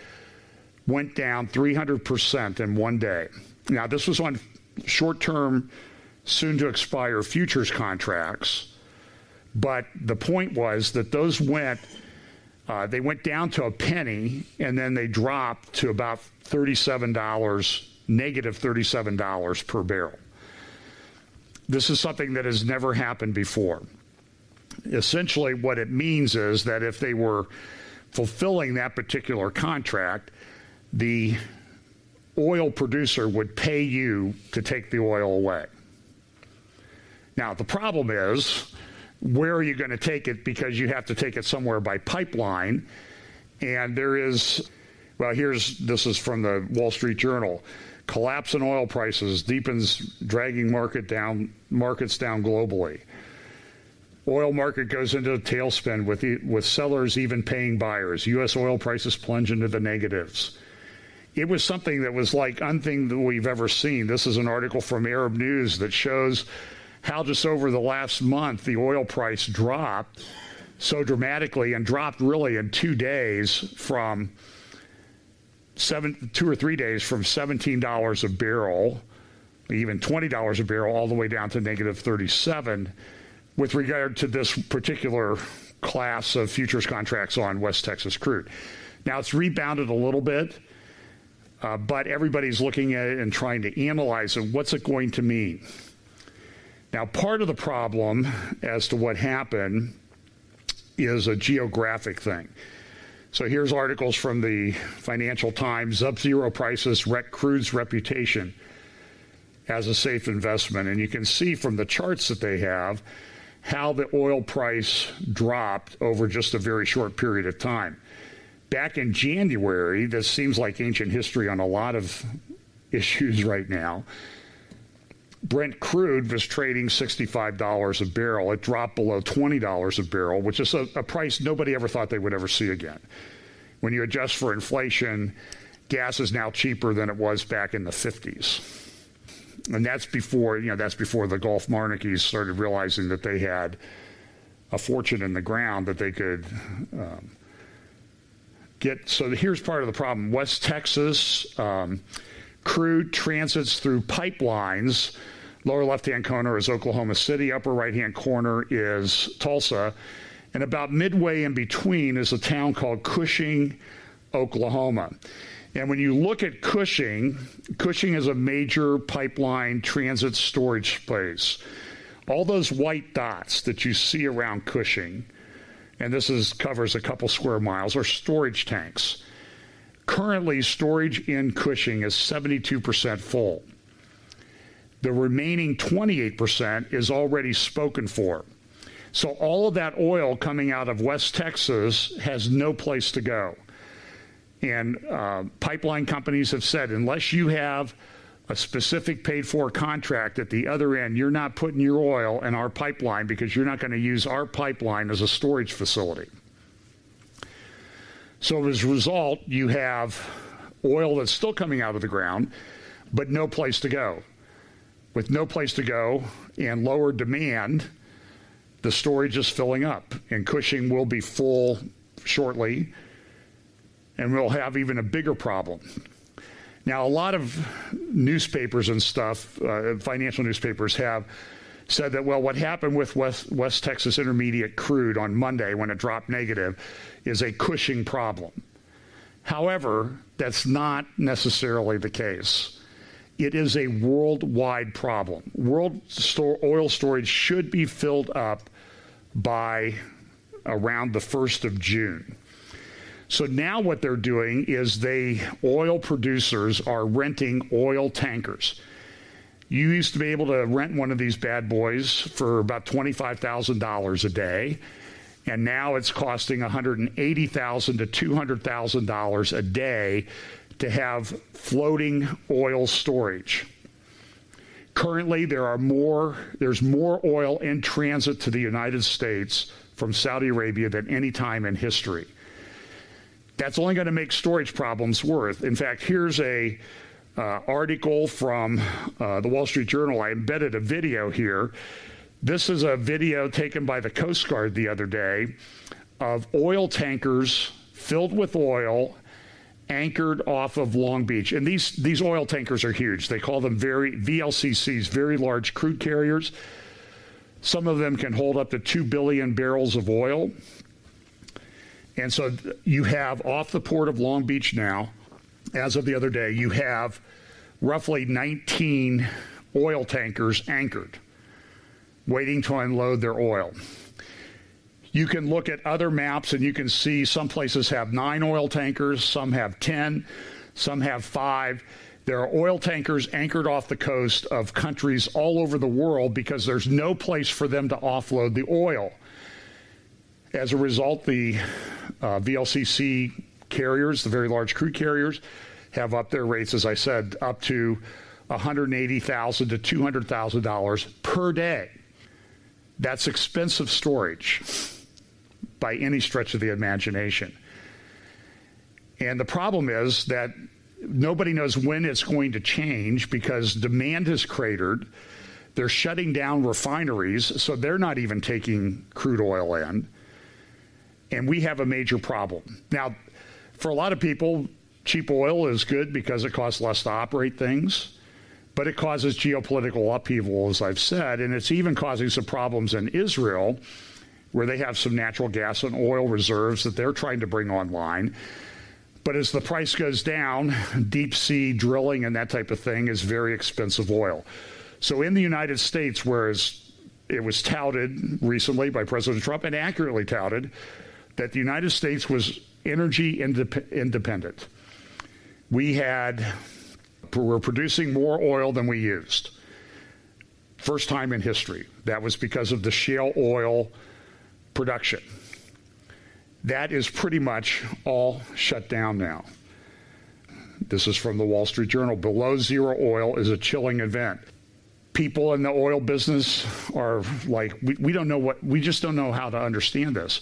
went down 300% in one day. Now, this was on short term soon to expire futures contracts. But the point was that those went, uh, they went down to a penny and then they dropped to about $37, negative $37 per barrel. This is something that has never happened before. Essentially, what it means is that if they were fulfilling that particular contract, the oil producer would pay you to take the oil away. Now, the problem is where are you going to take it because you have to take it somewhere by pipeline. And there is, well, here's this is from the Wall Street Journal. Collapse in oil prices deepens dragging market down markets down globally. Oil market goes into a tailspin with with sellers even paying buyers. U.S. oil prices plunge into the negatives. It was something that was like unthing that we've ever seen. This is an article from Arab News that shows how just over the last month the oil price dropped so dramatically and dropped really in two days from seven, two or three days from $17 a barrel, even $20 a barrel, all the way down to negative 37 with regard to this particular class of futures contracts on West Texas crude. Now it's rebounded a little bit, uh, but everybody's looking at it and trying to analyze it. What's it going to mean? Now, part of the problem as to what happened is a geographic thing. So here's articles from the Financial Times Sub zero prices wreck crude's reputation as a safe investment. And you can see from the charts that they have how the oil price dropped over just a very short period of time. Back in January, this seems like ancient history on a lot of issues right now. Brent crude was trading $65 a barrel. It dropped below $20 a barrel, which is a, a, price nobody ever thought they would ever see again. When you adjust for inflation, gas is now cheaper than it was back in the 50s. And that's before, you know, that's before the Gulf monarchies started realizing that they had a fortune in the ground that they could um, get. So here's part of the problem. West Texas, um, crude transits through pipelines Lower left hand corner is Oklahoma City, upper right hand corner is Tulsa, and about midway in between is a town called Cushing, Oklahoma. And when you look at Cushing, Cushing is a major pipeline transit storage place. All those white dots that you see around Cushing, and this is covers a couple square miles, are storage tanks. Currently, storage in Cushing is 72% full. The remaining 28% is already spoken for. So all of that oil coming out of West Texas has no place to go. And uh, pipeline companies have said unless you have a specific paid for contract at the other end, you're not putting your oil in our pipeline because you're not going to use our pipeline as a storage facility. So as a result, you have oil that's still coming out of the ground, but no place to go. With no place to go and lower demand, the storage is filling up, and Cushing will be full shortly, and we'll have even a bigger problem. Now, a lot of newspapers and stuff, uh, financial newspapers, have said that, well, what happened with West, West Texas Intermediate crude on Monday when it dropped negative is a Cushing problem. However, that's not necessarily the case. It is a worldwide problem. World store, oil storage should be filled up by around the 1st of June. So now what they're doing is they oil producers are renting oil tankers. You used to be able to rent one of these bad boys for about $25,000 a day and now it's costing $180,000 to $200,000 a day to have floating oil storage. Currently, there are more, there's more oil in transit to the United States from Saudi Arabia than any time in history. That's only going to make storage problems worse. In fact, here's a uh, article from uh, the Wall Street Journal. I embedded a video here. This is a video taken by the Coast Guard the other day of oil tankers filled with oil anchored off of Long Beach. And these, these oil tankers are huge. They call them very VLCCs, very large crude carriers. Some of them can hold up to 2 billion barrels of oil. And so you have off the port of Long Beach now, as of the other day, you have roughly 19 oil tankers anchored, waiting to unload their oil. You can look at other maps and you can see some places have nine oil tankers, some have 10, some have five. There are oil tankers anchored off the coast of countries all over the world because there's no place for them to offload the oil. As a result, the uh, VLCC carriers, the very large crude carriers, have up their rates, as I said, up to 180,000 to $200,000 per day. That's expensive storage by any stretch of the imagination. And the problem is that nobody knows when it's going to change because demand has cratered. They're shutting down refineries, so they're not even taking crude oil in. And we have a major problem. Now, for a lot of people, cheap oil is good because it costs less to operate things, but it causes geopolitical upheaval, as I've said, and it's even causing some problems in Israel where they have some natural gas and oil reserves that they're trying to bring online. But as the price goes down, deep sea drilling and that type of thing is very expensive oil. So in the United States, whereas it was touted recently by President Trump and accurately touted that the United States was energy indep- independent, we had we're producing more oil than we used. First time in history. That was because of the shale oil production. That is pretty much all shut down now. This is from the Wall Street Journal. Below zero oil is a chilling event. People in the oil business are like, we, we don't know what, we just don't know how to understand this.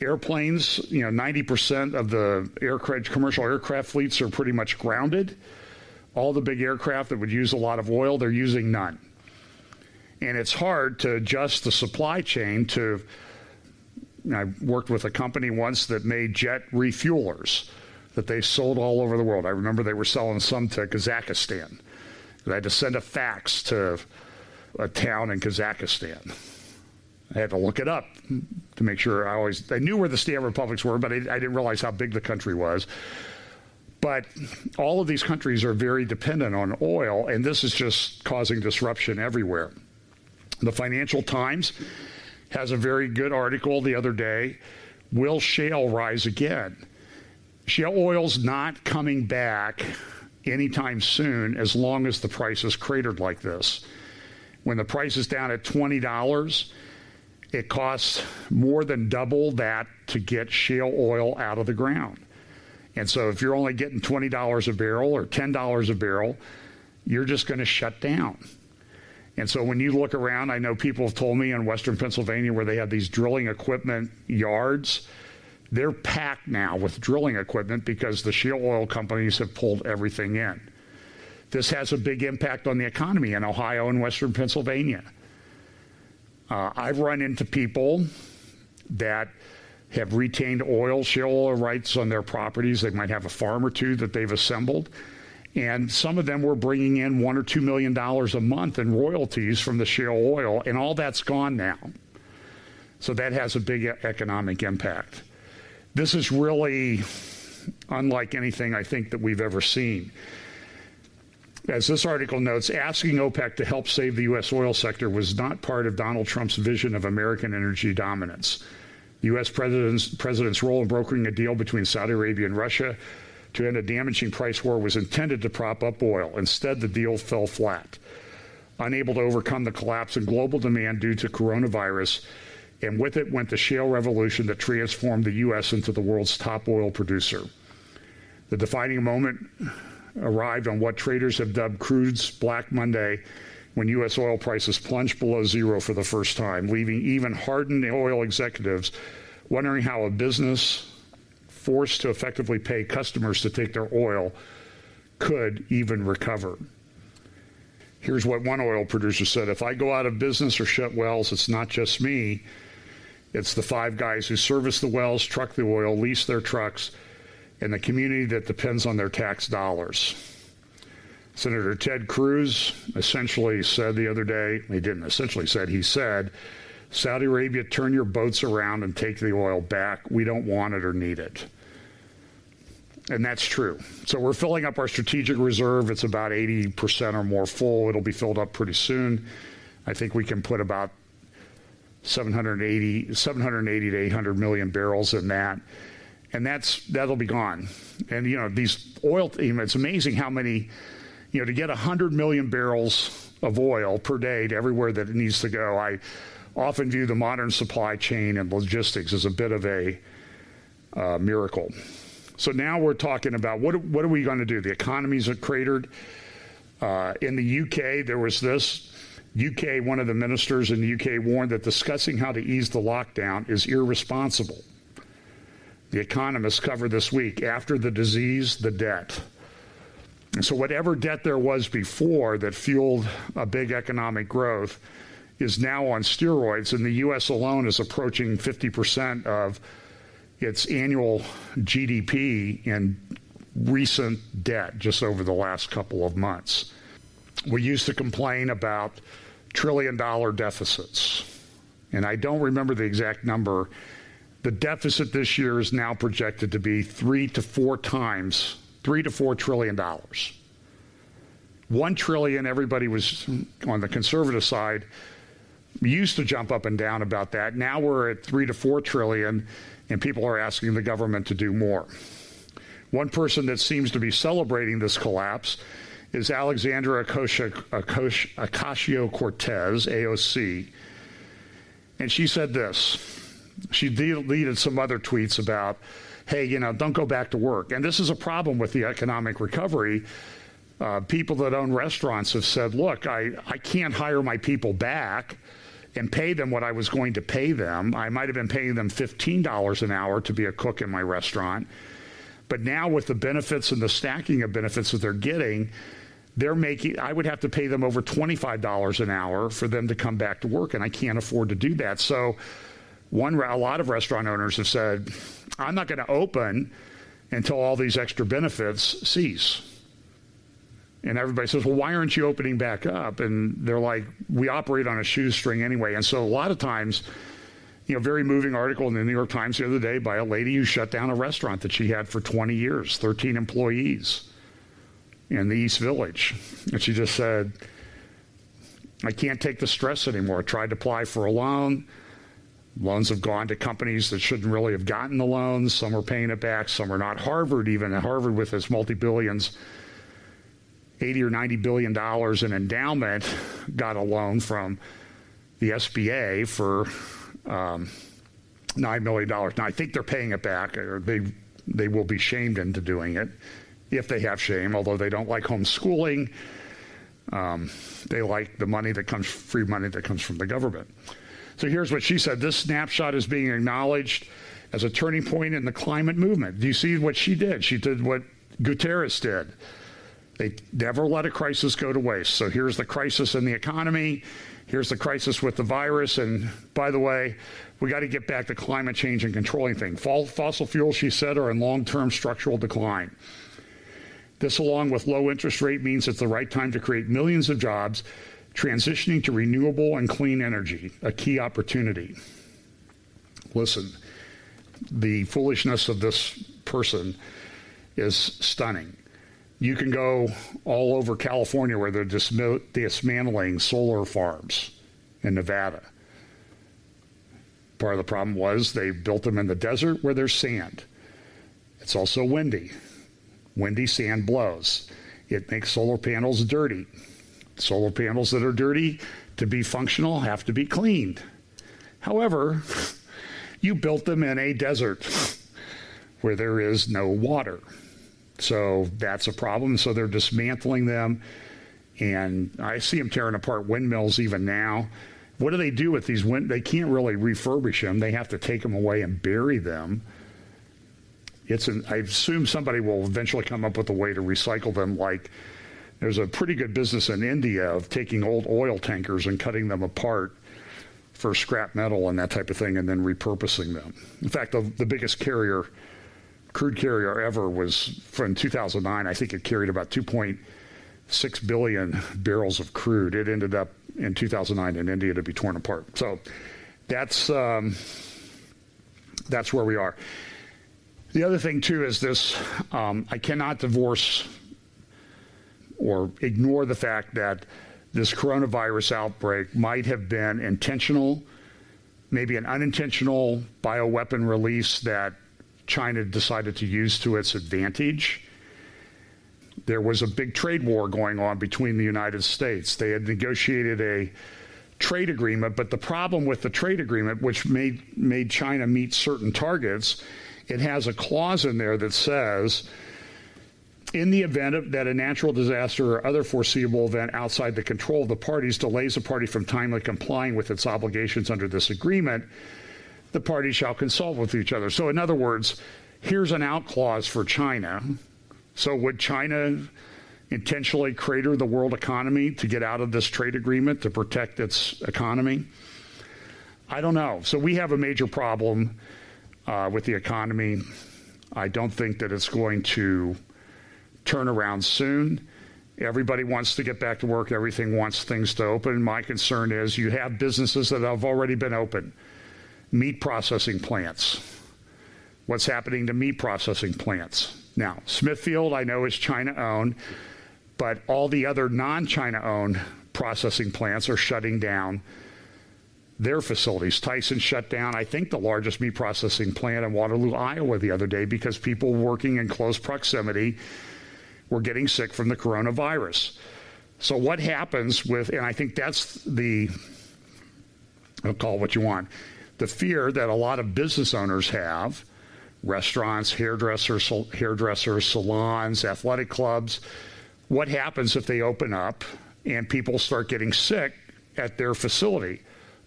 Airplanes, you know, 90% of the aircraft, commercial aircraft fleets are pretty much grounded. All the big aircraft that would use a lot of oil, they're using none. And it's hard to adjust the supply chain to. I worked with a company once that made jet refuelers that they sold all over the world. I remember they were selling some to Kazakhstan I had to send a fax to a town in Kazakhstan. I had to look it up to make sure I always I knew where the state republics were, but I, I didn't realize how big the country was. But all of these countries are very dependent on oil, and this is just causing disruption everywhere. The Financial Times has a very good article the other day. Will shale rise again? Shale oil's not coming back anytime soon as long as the price is cratered like this. When the price is down at $20, it costs more than double that to get shale oil out of the ground. And so if you're only getting $20 a barrel or $10 a barrel, you're just going to shut down. And so when you look around, I know people have told me in Western Pennsylvania where they have these drilling equipment yards, they're packed now with drilling equipment because the shale oil companies have pulled everything in. This has a big impact on the economy in Ohio and Western Pennsylvania. Uh, I've run into people that have retained oil, shale rights on their properties. They might have a farm or two that they've assembled. And some of them were bringing in one or two million dollars a month in royalties from the shale oil, and all that's gone now. So that has a big economic impact. This is really unlike anything I think that we've ever seen. As this article notes, asking OPEC to help save the U.S. oil sector was not part of Donald Trump's vision of American energy dominance. The U.S. President's, president's role in brokering a deal between Saudi Arabia and Russia to end a damaging price war was intended to prop up oil. Instead, the deal fell flat. Unable to overcome the collapse in global demand due to coronavirus, and with it went the shale revolution that transformed the U.S. into the world's top oil producer. The defining moment arrived on what traders have dubbed crude's Black Monday when U.S. oil prices plunged below zero for the first time, leaving even hardened oil executives wondering how a business forced to effectively pay customers to take their oil could even recover. Here's what one oil producer said If I go out of business or shut wells, it's not just me. It's the five guys who service the wells, truck the oil, lease their trucks, and the community that depends on their tax dollars. Senator Ted Cruz essentially said the other day, he didn't essentially said, he said, Saudi Arabia, turn your boats around and take the oil back. We don't want it or need it. And that's true. So we're filling up our strategic reserve. It's about 80% or more full. It'll be filled up pretty soon. I think we can put about 780, 780 to 800 million barrels in that and that's that'll be gone. And you know these oil. You know, it's amazing how many. You know, to get 100 million barrels of oil per day to everywhere that it needs to go, I often view the modern supply chain and logistics as a bit of a uh, miracle. So now we're talking about what what are we going to do? The economies are cratered. Uh, in the UK, there was this. UK, one of the ministers in the UK warned that discussing how to ease the lockdown is irresponsible. The Economist's cover this week after the disease, the debt. And so, whatever debt there was before that fueled a big economic growth is now on steroids, and the U.S. alone is approaching 50% of its annual GDP in recent debt just over the last couple of months. We used to complain about trillion dollar deficits, and I don't remember the exact number the deficit this year is now projected to be three to four times, three to four trillion dollars. One trillion, everybody was on the conservative side, used to jump up and down about that. Now we're at three to four trillion, and people are asking the government to do more. One person that seems to be celebrating this collapse is Alexandra Ocasio Cortez, AOC. And she said this she deleted some other tweets about, hey, you know, don't go back to work. And this is a problem with the economic recovery. Uh, people that own restaurants have said, look, I, I can't hire my people back and pay them what I was going to pay them. I might have been paying them $15 an hour to be a cook in my restaurant. But now, with the benefits and the stacking of benefits that they're getting, they're making, I would have to pay them over $25 an hour for them to come back to work, and I can't afford to do that. So, one a lot of restaurant owners have said, "I'm not going to open until all these extra benefits cease." And everybody says, well, why aren't you opening back up? And they're like, we operate on a shoestring anyway. And so a lot of times, you know, very moving article in the New York Times the other day by a lady who shut down a restaurant that she had for 20 years, 13 employees in the East Village. And she just said, I can't take the stress anymore. I tried to apply for a loan. Loans have gone to companies that shouldn't really have gotten the loans. Some are paying it back. Some are not. Harvard, even Harvard, with its multi billions, 80 or 90 billion dollars in endowment, got a loan from the SBA for um, nine million dollars. Now I think they're paying it back, or they they will be shamed into doing it if they have shame. Although they don't like homeschooling, um, they like the money that comes free money that comes from the government. So here's what she said this snapshot is being acknowledged as a turning point in the climate movement. Do you see what she did? She did what Guterres did. They never let a crisis go to waste. So here's the crisis in the economy. Here's the crisis with the virus. And by the way, we got to get back to climate change and controlling things. Fossil fuels, she said, are in long term structural decline. This, along with low interest rate, means it's the right time to create millions of jobs transitioning to renewable and clean energy, a key opportunity. Listen, the foolishness of this person is stunning. You can go all over California where they're dismantling solar farms in Nevada. Part of the problem was they built them in the desert where there's sand. It's also windy. Windy sand blows. It makes solar panels dirty. Solar panels that are dirty to be functional have to be cleaned. However, you built them in a desert where there is no water. So that's a problem. So they're dismantling them. And I see them tearing apart windmills even now. What do they do with these wind? They can't really refurbish them. They have to take them away and bury them. It's an, I assume somebody will eventually come up with a way to recycle them like there's a pretty good business in India of taking old oil tankers and cutting them apart for scrap metal and that type of thing and then repurposing them. In fact, the, the biggest carrier, crude carrier ever was from 2009. I think it carried about 2.6 billion barrels of crude. It ended up in 2009 in India to be torn apart. So that's um, that's where we are. The other thing too is this: um, I cannot divorce or ignore the fact that this coronavirus outbreak might have been intentional, maybe an unintentional bioweapon release that China decided to use to its advantage. There was a big trade war going on between the United States. They had negotiated a trade agreement, but the problem with the trade agreement, which made, made China meet certain targets, it has a clause in there that says in the event of, that a natural disaster or other foreseeable event outside the control of the parties delays a party from timely complying with its obligations under this agreement, the parties shall consult with each other. So, in other words, here's an out clause for China. So, would China intentionally crater the world economy to get out of this trade agreement to protect its economy? I don't know. So, we have a major problem uh, with the economy. I don't think that it's going to turn around soon. Everybody wants to get back to work. Everything wants things to open. My concern is you have businesses that have already been open, meat processing plants. What's happening to meat processing plants? Now, Smithfield, I know, is China owned, but all the other non China owned processing plants are shutting down their facilities. Tyson shut down, I think, the largest meat processing plant in Waterloo, Iowa, the other day because people working in close proximity were getting sick from the coronavirus. So, what happens with, and I think that's the, I'll call what you want, the fear that a lot of business owners have restaurants, hairdressers, hairdressers, salons, athletic clubs. What happens if they open up and people start getting sick at their facility?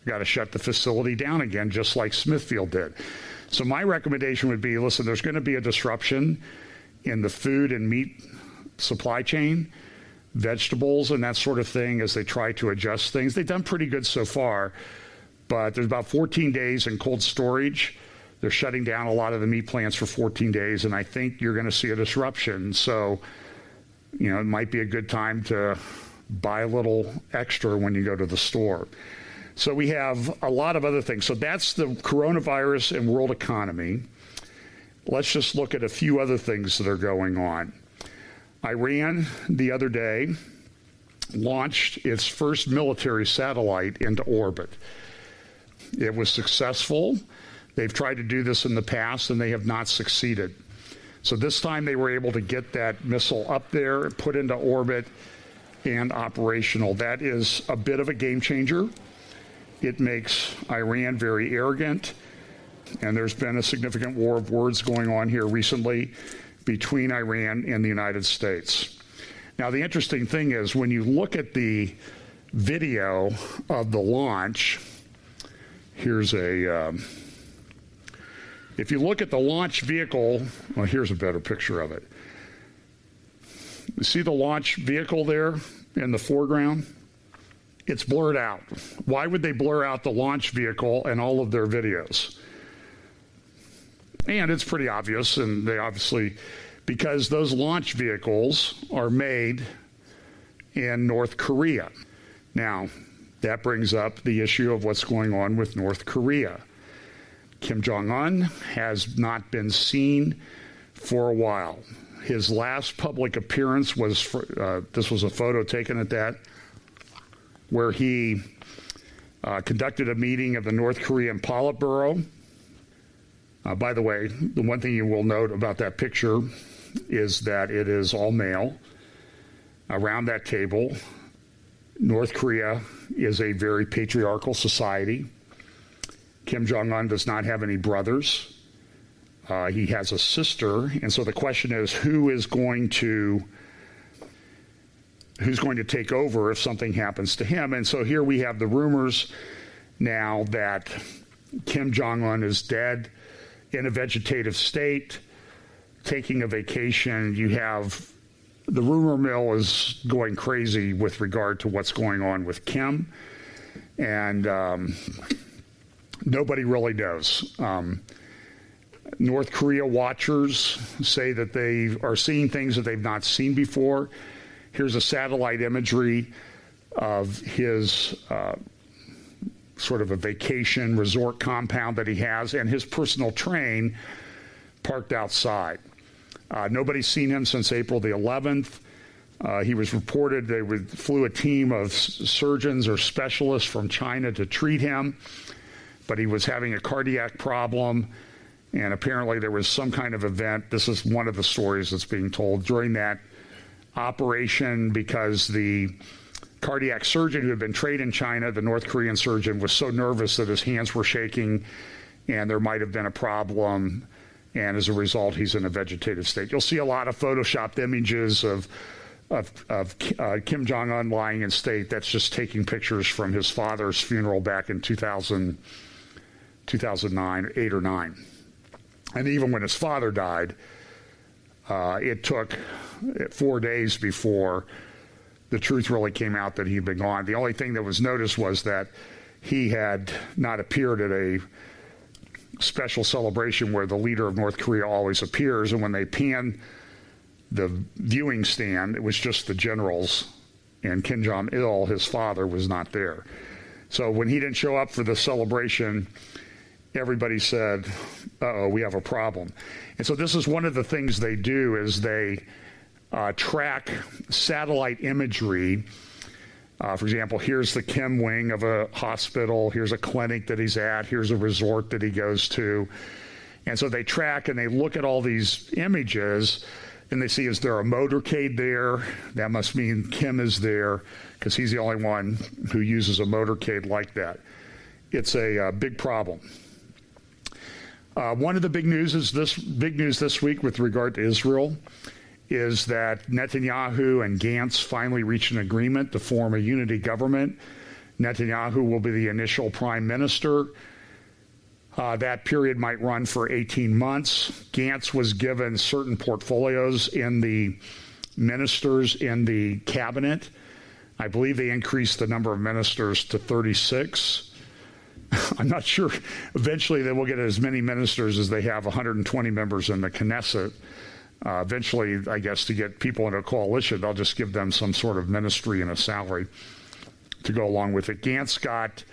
got to shut the facility down again, just like Smithfield did. So, my recommendation would be listen, there's going to be a disruption in the food and meat supply chain, vegetables, and that sort of thing as they try to adjust things. They've done pretty good so far, but there's about 14 days in cold storage. They're shutting down a lot of the meat plants for 14 days, and I think you're going to see a disruption. So you know, it might be a good time to buy a little extra when you go to the store. So we have a lot of other things. So that's the coronavirus and world economy. Let's just look at a few other things that are going on. Iran the other day launched its first military satellite into orbit. It was successful. They've tried to do this in the past and they have not succeeded. So this time they were able to get that missile up there, put into orbit, and operational. That is a bit of a game changer. It makes Iran very arrogant, and there's been a significant war of words going on here recently between Iran and the United States. Now, the interesting thing is when you look at the video of the launch, here's a. Um, if you look at the launch vehicle, well, here's a better picture of it. You see the launch vehicle there in the foreground? It's blurred out. Why would they blur out the launch vehicle and all of their videos? And it's pretty obvious, and they obviously, because those launch vehicles are made in North Korea. Now, that brings up the issue of what's going on with North Korea. Kim Jong un has not been seen for a while. His last public appearance was for, uh, this was a photo taken at that, where he uh, conducted a meeting of the North Korean Politburo. Uh, by the way, the one thing you will note about that picture is that it is all male. Around that table, North Korea is a very patriarchal society. Kim Jong un does not have any brothers. Uh, he has a sister, and so the question is, who is going to who's going to take over if something happens to him? And so here we have the rumors now that Kim Jong Un is dead in a vegetative state, taking a vacation. You have the rumor mill is going crazy with regard to what's going on with Kim, and. Um, nobody really knows. Um, North Korea watchers say that they are seeing things that they've not seen before. Here's a satellite imagery of his uh, sort of a vacation resort compound that he has and his personal train parked outside. Uh, nobody's seen him since April the 11th. Uh, he was reported they would, flew a team of surgeons or specialists from China to treat him but he was having a cardiac problem. And apparently, there was some kind of event. This is one of the stories that's being told during that operation because the cardiac surgeon who had been trained in China, the North Korean surgeon, was so nervous that his hands were shaking and there might have been a problem. And as a result, he's in a vegetative state. You'll see a lot of photoshopped images of of, of uh, Kim Jong Un lying in state. That's just taking pictures from his father's funeral back in 2000. 2009, eight or nine. And even when his father died, uh, it took four days before the truth really came out that he'd been gone. The only thing that was noticed was that he had not appeared at a special celebration where the leader of North Korea always appears. And when they pan the viewing stand, it was just the generals, and Kim Jong il, his father, was not there. So when he didn't show up for the celebration, everybody said, uh oh, we have a problem. And so this is one of the things they do is they uh, track satellite imagery. Uh, for example, here's the Kim wing of a hospital. Here's a clinic that he's at. Here's a resort that he goes to. And so they track and they look at all these images and they see is there a motorcade there? That must mean Kim is there because he's the only one who uses a motorcade like that. It's a uh, big problem. Uh, one of the big news is this big news this week with regard to Israel is that Netanyahu and Gantz finally reached an agreement to form a unity government. Netanyahu will be the initial prime minister. Uh, that period might run for 18 months. Gantz was given certain portfolios in the ministers in the cabinet. I believe they increased the number of ministers to 36. I'm not sure. Eventually, they will get as many ministers as they have 120 members in the Knesset. Uh, eventually, I guess, to get people into a coalition, they'll just give them some sort of ministry and a salary to go along with it. Gantz got,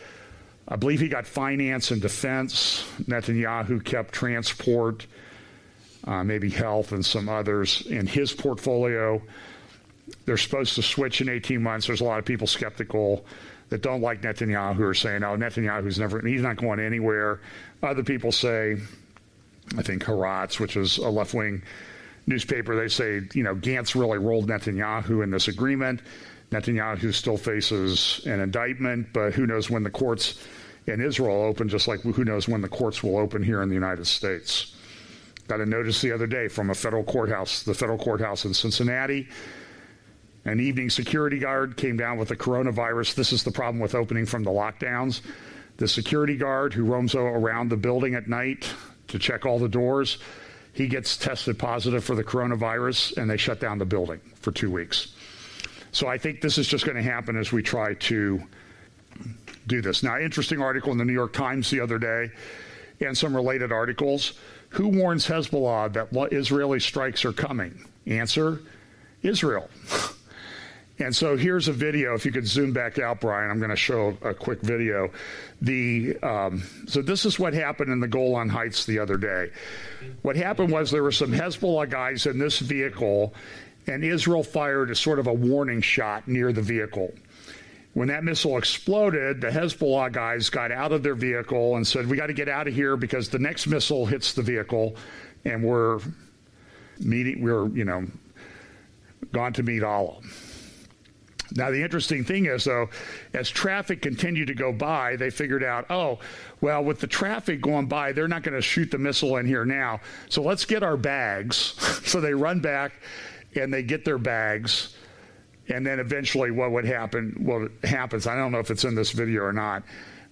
I believe he got finance and defense. Netanyahu kept transport, uh, maybe health, and some others in his portfolio. They're supposed to switch in 18 months. There's a lot of people skeptical that don't like Netanyahu are saying, "Oh, Netanyahu's never, he's not going anywhere." Other people say, I think Haaretz, which is a left-wing newspaper, they say, you know, Gantz really rolled Netanyahu in this agreement. Netanyahu still faces an indictment, but who knows when the courts in Israel open, just like who knows when the courts will open here in the United States. Got a notice the other day from a federal courthouse, the federal courthouse in Cincinnati. An evening security guard came down with the coronavirus. This is the problem with opening from the lockdowns. The security guard who roams around the building at night to check all the doors, he gets tested positive for the coronavirus, and they shut down the building for two weeks. So I think this is just going to happen as we try to do this. Now, interesting article in the New York Times the other day, and some related articles. Who warns Hezbollah that Israeli strikes are coming? Answer Israel. And so here's a video. If you could zoom back out, Brian, I'm going to show a quick video. The um, so this is what happened in the Golan Heights the other day. What happened was there were some Hezbollah guys in this vehicle, and Israel fired a sort of a warning shot near the vehicle. When that missile exploded, the Hezbollah guys got out of their vehicle and said, "We got to get out of here because the next missile hits the vehicle, and we're meeting. We're you know." Gone to meet Allah. Now, the interesting thing is, though, as traffic continued to go by, they figured out, oh, well, with the traffic going by, they're not going to shoot the missile in here now. So let's get our bags. so they run back and they get their bags. And then eventually, what would happen? What happens? I don't know if it's in this video or not.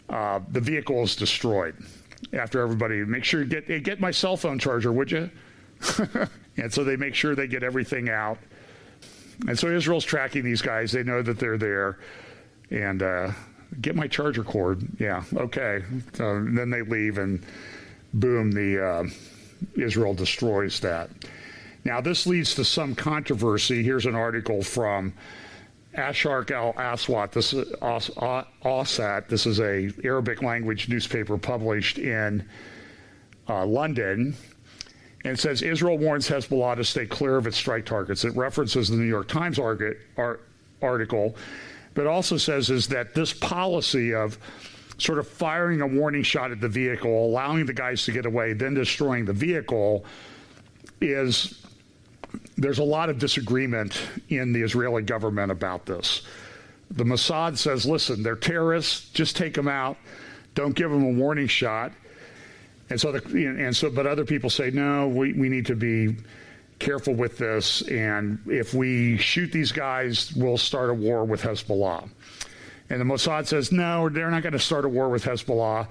Uh, the vehicle is destroyed after everybody. Make sure you get get my cell phone charger, would you? and so they make sure they get everything out. And so Israel's tracking these guys. They know that they're there. And uh, get my charger cord. Yeah, okay. So then they leave, and boom, the uh, Israel destroys that. Now, this leads to some controversy. Here's an article from Asharq al Aswat. This is Awsat. This is a Arabic language newspaper published in uh, London and says Israel warns Hezbollah to stay clear of its strike targets. It references the New York Times article, but also says is that this policy of sort of firing a warning shot at the vehicle, allowing the guys to get away, then destroying the vehicle, is there's a lot of disagreement in the Israeli government about this. The Mossad says, listen, they're terrorists, just take them out, don't give them a warning shot. And so, the, and so, but other people say, no, we, we need to be careful with this. And if we shoot these guys, we'll start a war with Hezbollah. And the Mossad says, no, they're not going to start a war with Hezbollah.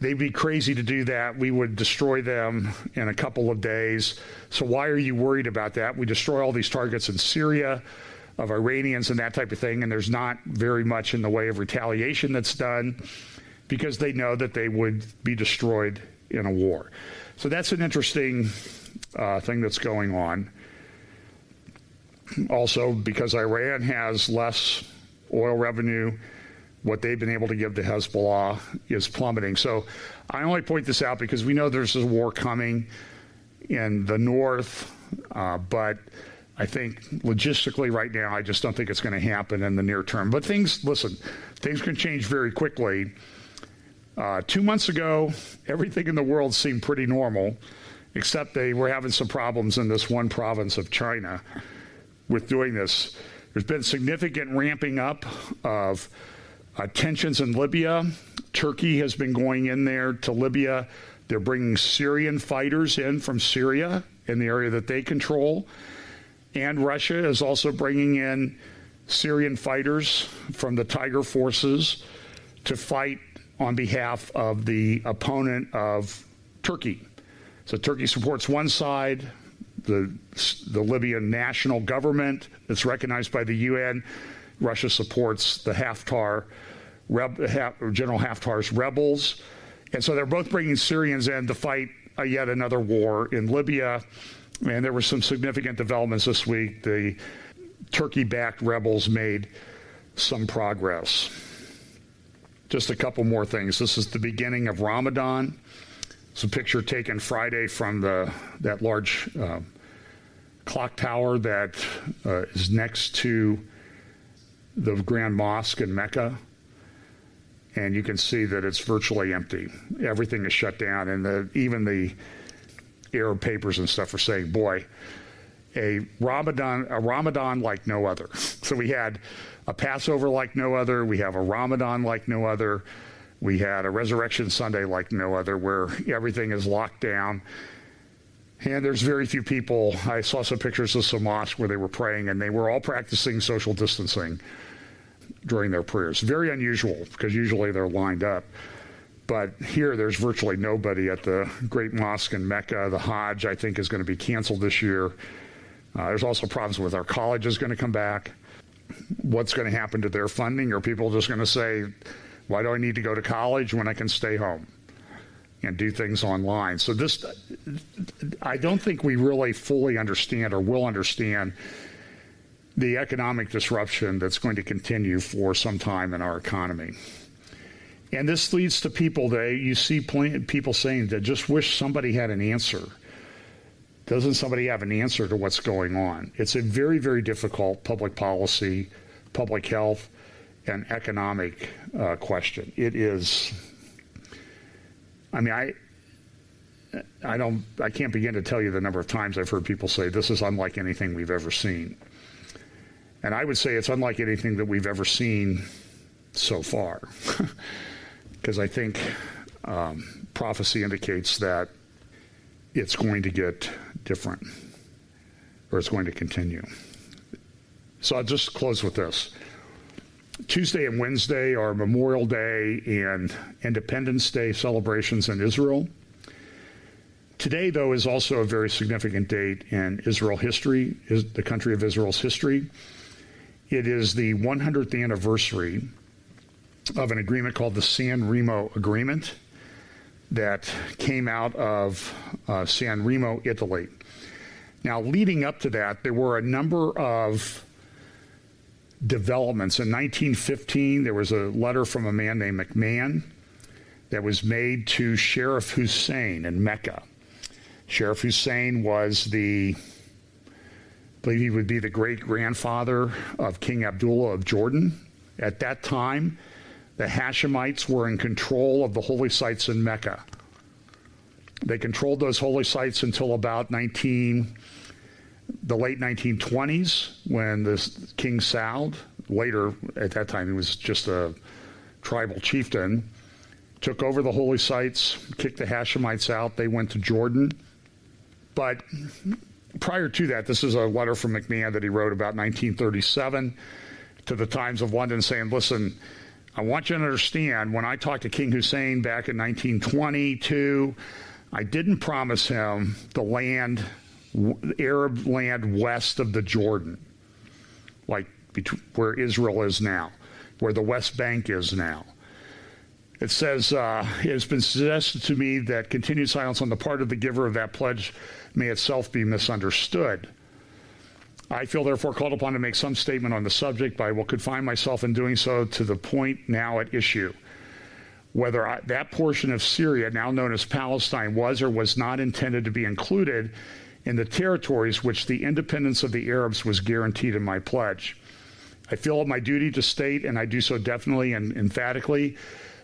They'd be crazy to do that. We would destroy them in a couple of days. So why are you worried about that? We destroy all these targets in Syria of Iranians and that type of thing, and there's not very much in the way of retaliation that's done because they know that they would be destroyed in a war. So that's an interesting uh, thing that's going on. Also, because Iran has less oil revenue, what they've been able to give to Hezbollah is plummeting. So I only point this out because we know there's a war coming in the north, uh, but I think logistically right now, I just don't think it's going to happen in the near term. But things, listen, things can change very quickly. Uh, two months ago, everything in the world seemed pretty normal, except they were having some problems in this one province of China with doing this. There's been significant ramping up of uh, tensions in Libya. Turkey has been going in there to Libya. They're bringing Syrian fighters in from Syria in the area that they control. And Russia is also bringing in Syrian fighters from the Tiger forces to fight on behalf of the opponent of Turkey. So Turkey supports one side, the, the Libyan national government that's recognized by the UN. Russia supports the Haftar, Reb, General Haftar's rebels. And so they're both bringing Syrians in to fight yet another war in Libya. And there were some significant developments this week. The Turkey backed rebels made some progress. Just a couple more things. This is the beginning of Ramadan. It's a picture taken Friday from the that large uh, clock tower that uh, is next to the Grand Mosque in Mecca. And you can see that it's virtually empty. Everything is shut down, and the, even the Arab papers and stuff are saying, "Boy, a Ramadan, a Ramadan like no other." So we had a Passover like no other. We have a Ramadan like no other. We had a Resurrection Sunday like no other, where everything is locked down. And there's very few people. I saw some pictures of some mosques where they were praying, and they were all practicing social distancing during their prayers. Very unusual because usually they're lined up. But here, there's virtually nobody at the Great Mosque in Mecca. The Hajj, I think, is going to be canceled this year. Uh, there's also problems with our colleges going to come back. What's going to happen to their funding? Are people just going to say, why do I need to go to college when I can stay home and do things online? So this, I don't think we really fully understand or will understand the economic disruption that's going to continue for some time in our economy. And this leads to people that you see people saying that just wish somebody had an answer. Doesn't somebody have an answer to what's going on? It's a very, very difficult public policy, public health, and economic uh, question. It is. I mean, I. I don't. I can't begin to tell you the number of times I've heard people say this is unlike anything we've ever seen, and I would say it's unlike anything that we've ever seen so far, because I think um, prophecy indicates that it's going to get different, or it's going to continue. So I'll just close with this. Tuesday and Wednesday are Memorial Day and Independence Day celebrations in Israel. Today, though, is also a very significant date in Israel history, is the country of Israel's history. It is the 100th anniversary of an agreement called the San Remo Agreement that came out of uh, San Remo, Italy. Now, leading up to that, there were a number of developments. In 1915, there was a letter from a man named McMahon that was made to Sheriff Hussein in Mecca. Sheriff Hussein was the, I believe he would be the great grandfather of King Abdullah of Jordan. At that time, the Hashemites were in control of the holy sites in Mecca. They controlled those holy sites until about 19 the late 1920s when this King Saud, later at that time he was just a tribal chieftain, took over the holy sites, kicked the Hashemites out. They went to Jordan. But prior to that, this is a letter from McMahon that he wrote about 1937 to the Times of London saying, listen, I want you to understand when I talked to King Hussein back in 1922, I didn't promise him the land Arab land west of the Jordan, like where Israel is now, where the West Bank is now. It says, uh, It has been suggested to me that continued silence on the part of the giver of that pledge may itself be misunderstood. I feel therefore called upon to make some statement on the subject, but I will confine myself in doing so to the point now at issue. Whether I, that portion of Syria, now known as Palestine, was or was not intended to be included in the territories which the independence of the Arabs was guaranteed in my pledge. I feel it my duty to state, and I do so definitely and emphatically,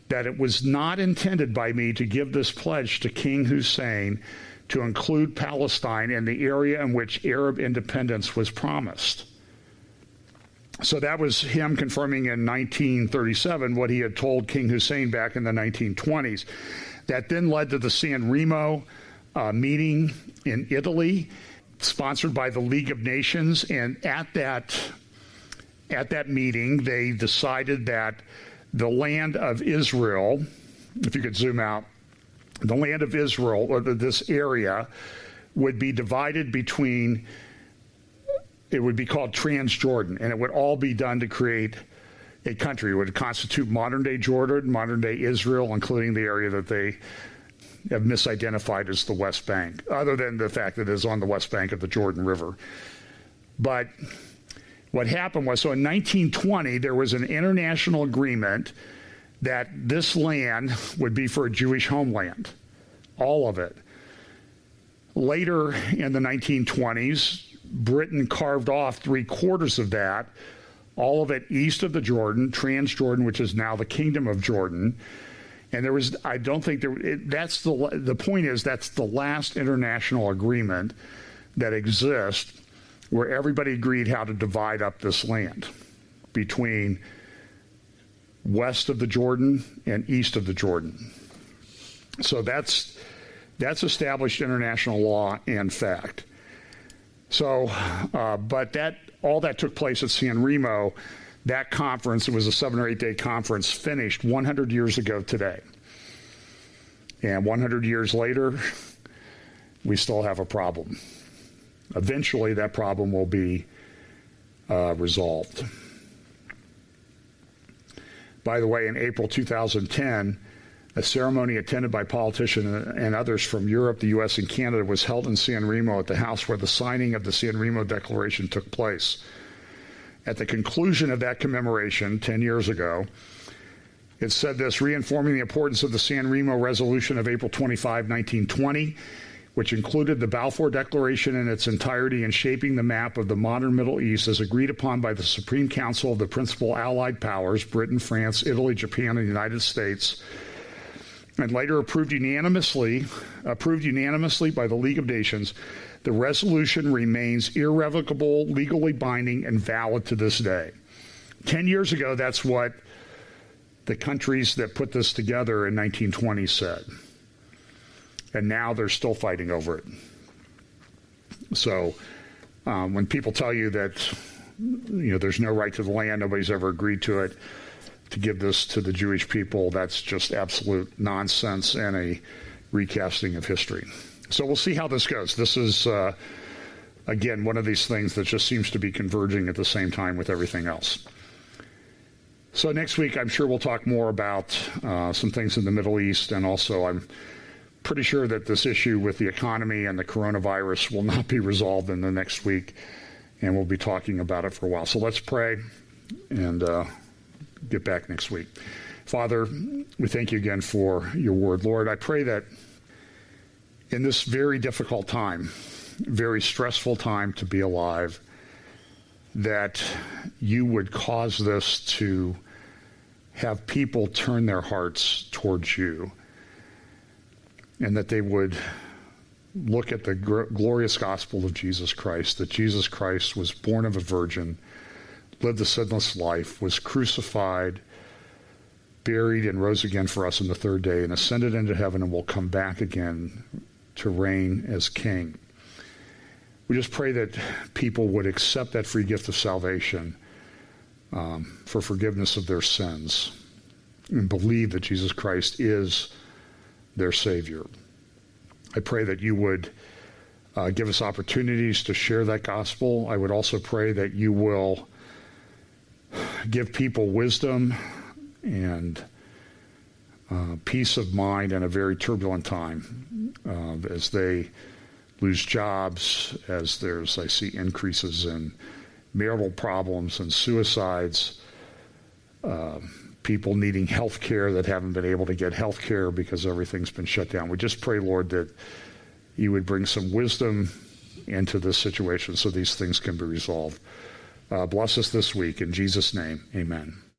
that it was not intended by me to give this pledge to King Hussein to include Palestine in the area in which Arab independence was promised. So that was him confirming in 1937 what he had told King Hussein back in the 1920s. That then led to the San Remo uh, meeting in Italy, sponsored by the League of Nations, and at that at that meeting, they decided that the land of Israel, if you could zoom out, the land of Israel, or this area, would be divided between, it would be called Transjordan, and it would all be done to create a country. It would constitute modern day Jordan, modern day Israel, including the area that they have misidentified as the West Bank, other than the fact that it is on the west bank of the Jordan River. But what happened was so in 1920, there was an international agreement that this land would be for a Jewish homeland, all of it. Later in the 1920s, Britain carved off three quarters of that, all of it east of the Jordan, Transjordan, which is now the Kingdom of Jordan. And there was, I don't think there, it, that's the, the point is that's the last international agreement that exists where everybody agreed how to divide up this land between west of the Jordan and east of the Jordan. So that's that's established international law and fact. So, uh, but that all that took place at San Remo. That conference, it was a seven or eight day conference, finished 100 years ago today. And 100 years later, we still have a problem. Eventually, that problem will be uh, resolved. By the way, in April 2010, a ceremony attended by politicians and others from Europe, the U.S., and Canada was held in San Remo at the house where the signing of the San Remo Declaration took place. At the conclusion of that commemoration 10 years ago, it said this reinforming the importance of the San Remo Resolution of April 25, 1920 which included the Balfour Declaration in its entirety in shaping the map of the modern Middle East as agreed upon by the Supreme Council of the principal Allied powers Britain, France, Italy, Japan, and the United States, and later approved unanimously, approved unanimously by the League of Nations. The resolution remains irrevocable, legally binding, and valid to this day. Ten years ago, that's what the countries that put this together in 1920 said and now they're still fighting over it. So um, when people tell you that you know there's no right to the land, nobody's ever agreed to it, to give this to the Jewish people, that's just absolute nonsense and a recasting of history. So we'll see how this goes. This is. Uh, again, one of these things that just seems to be converging at the same time with everything else. So next week, I'm sure we'll talk more about uh, some things in the Middle East, and also I'm pretty sure that this issue with the economy and the coronavirus will not be resolved in the next week, and we'll be talking about it for a while. So let's pray and uh, get back next week. Father, we thank you again for your word. Lord, I pray that in this very difficult time, very stressful time to be alive, that you would cause this to have people turn their hearts towards you and that they would look at the gr- glorious gospel of Jesus Christ, that Jesus Christ was born of a virgin, lived a sinless life, was crucified, buried, and rose again for us on the third day, and ascended into heaven and will come back again to reign as king. We just pray that people would accept that free gift of salvation um, for forgiveness of their sins and believe that Jesus Christ is their Savior. I pray that you would uh, give us opportunities to share that gospel. I would also pray that you will give people wisdom and uh, peace of mind in a very turbulent time uh, as they lose jobs, as there's, I see, increases in marital problems and suicides. Uh, people needing health care that haven't been able to get health care because everything's been shut down. We just pray, Lord, that you would bring some wisdom into this situation so these things can be resolved. Uh, bless us this week. In Jesus' name, amen.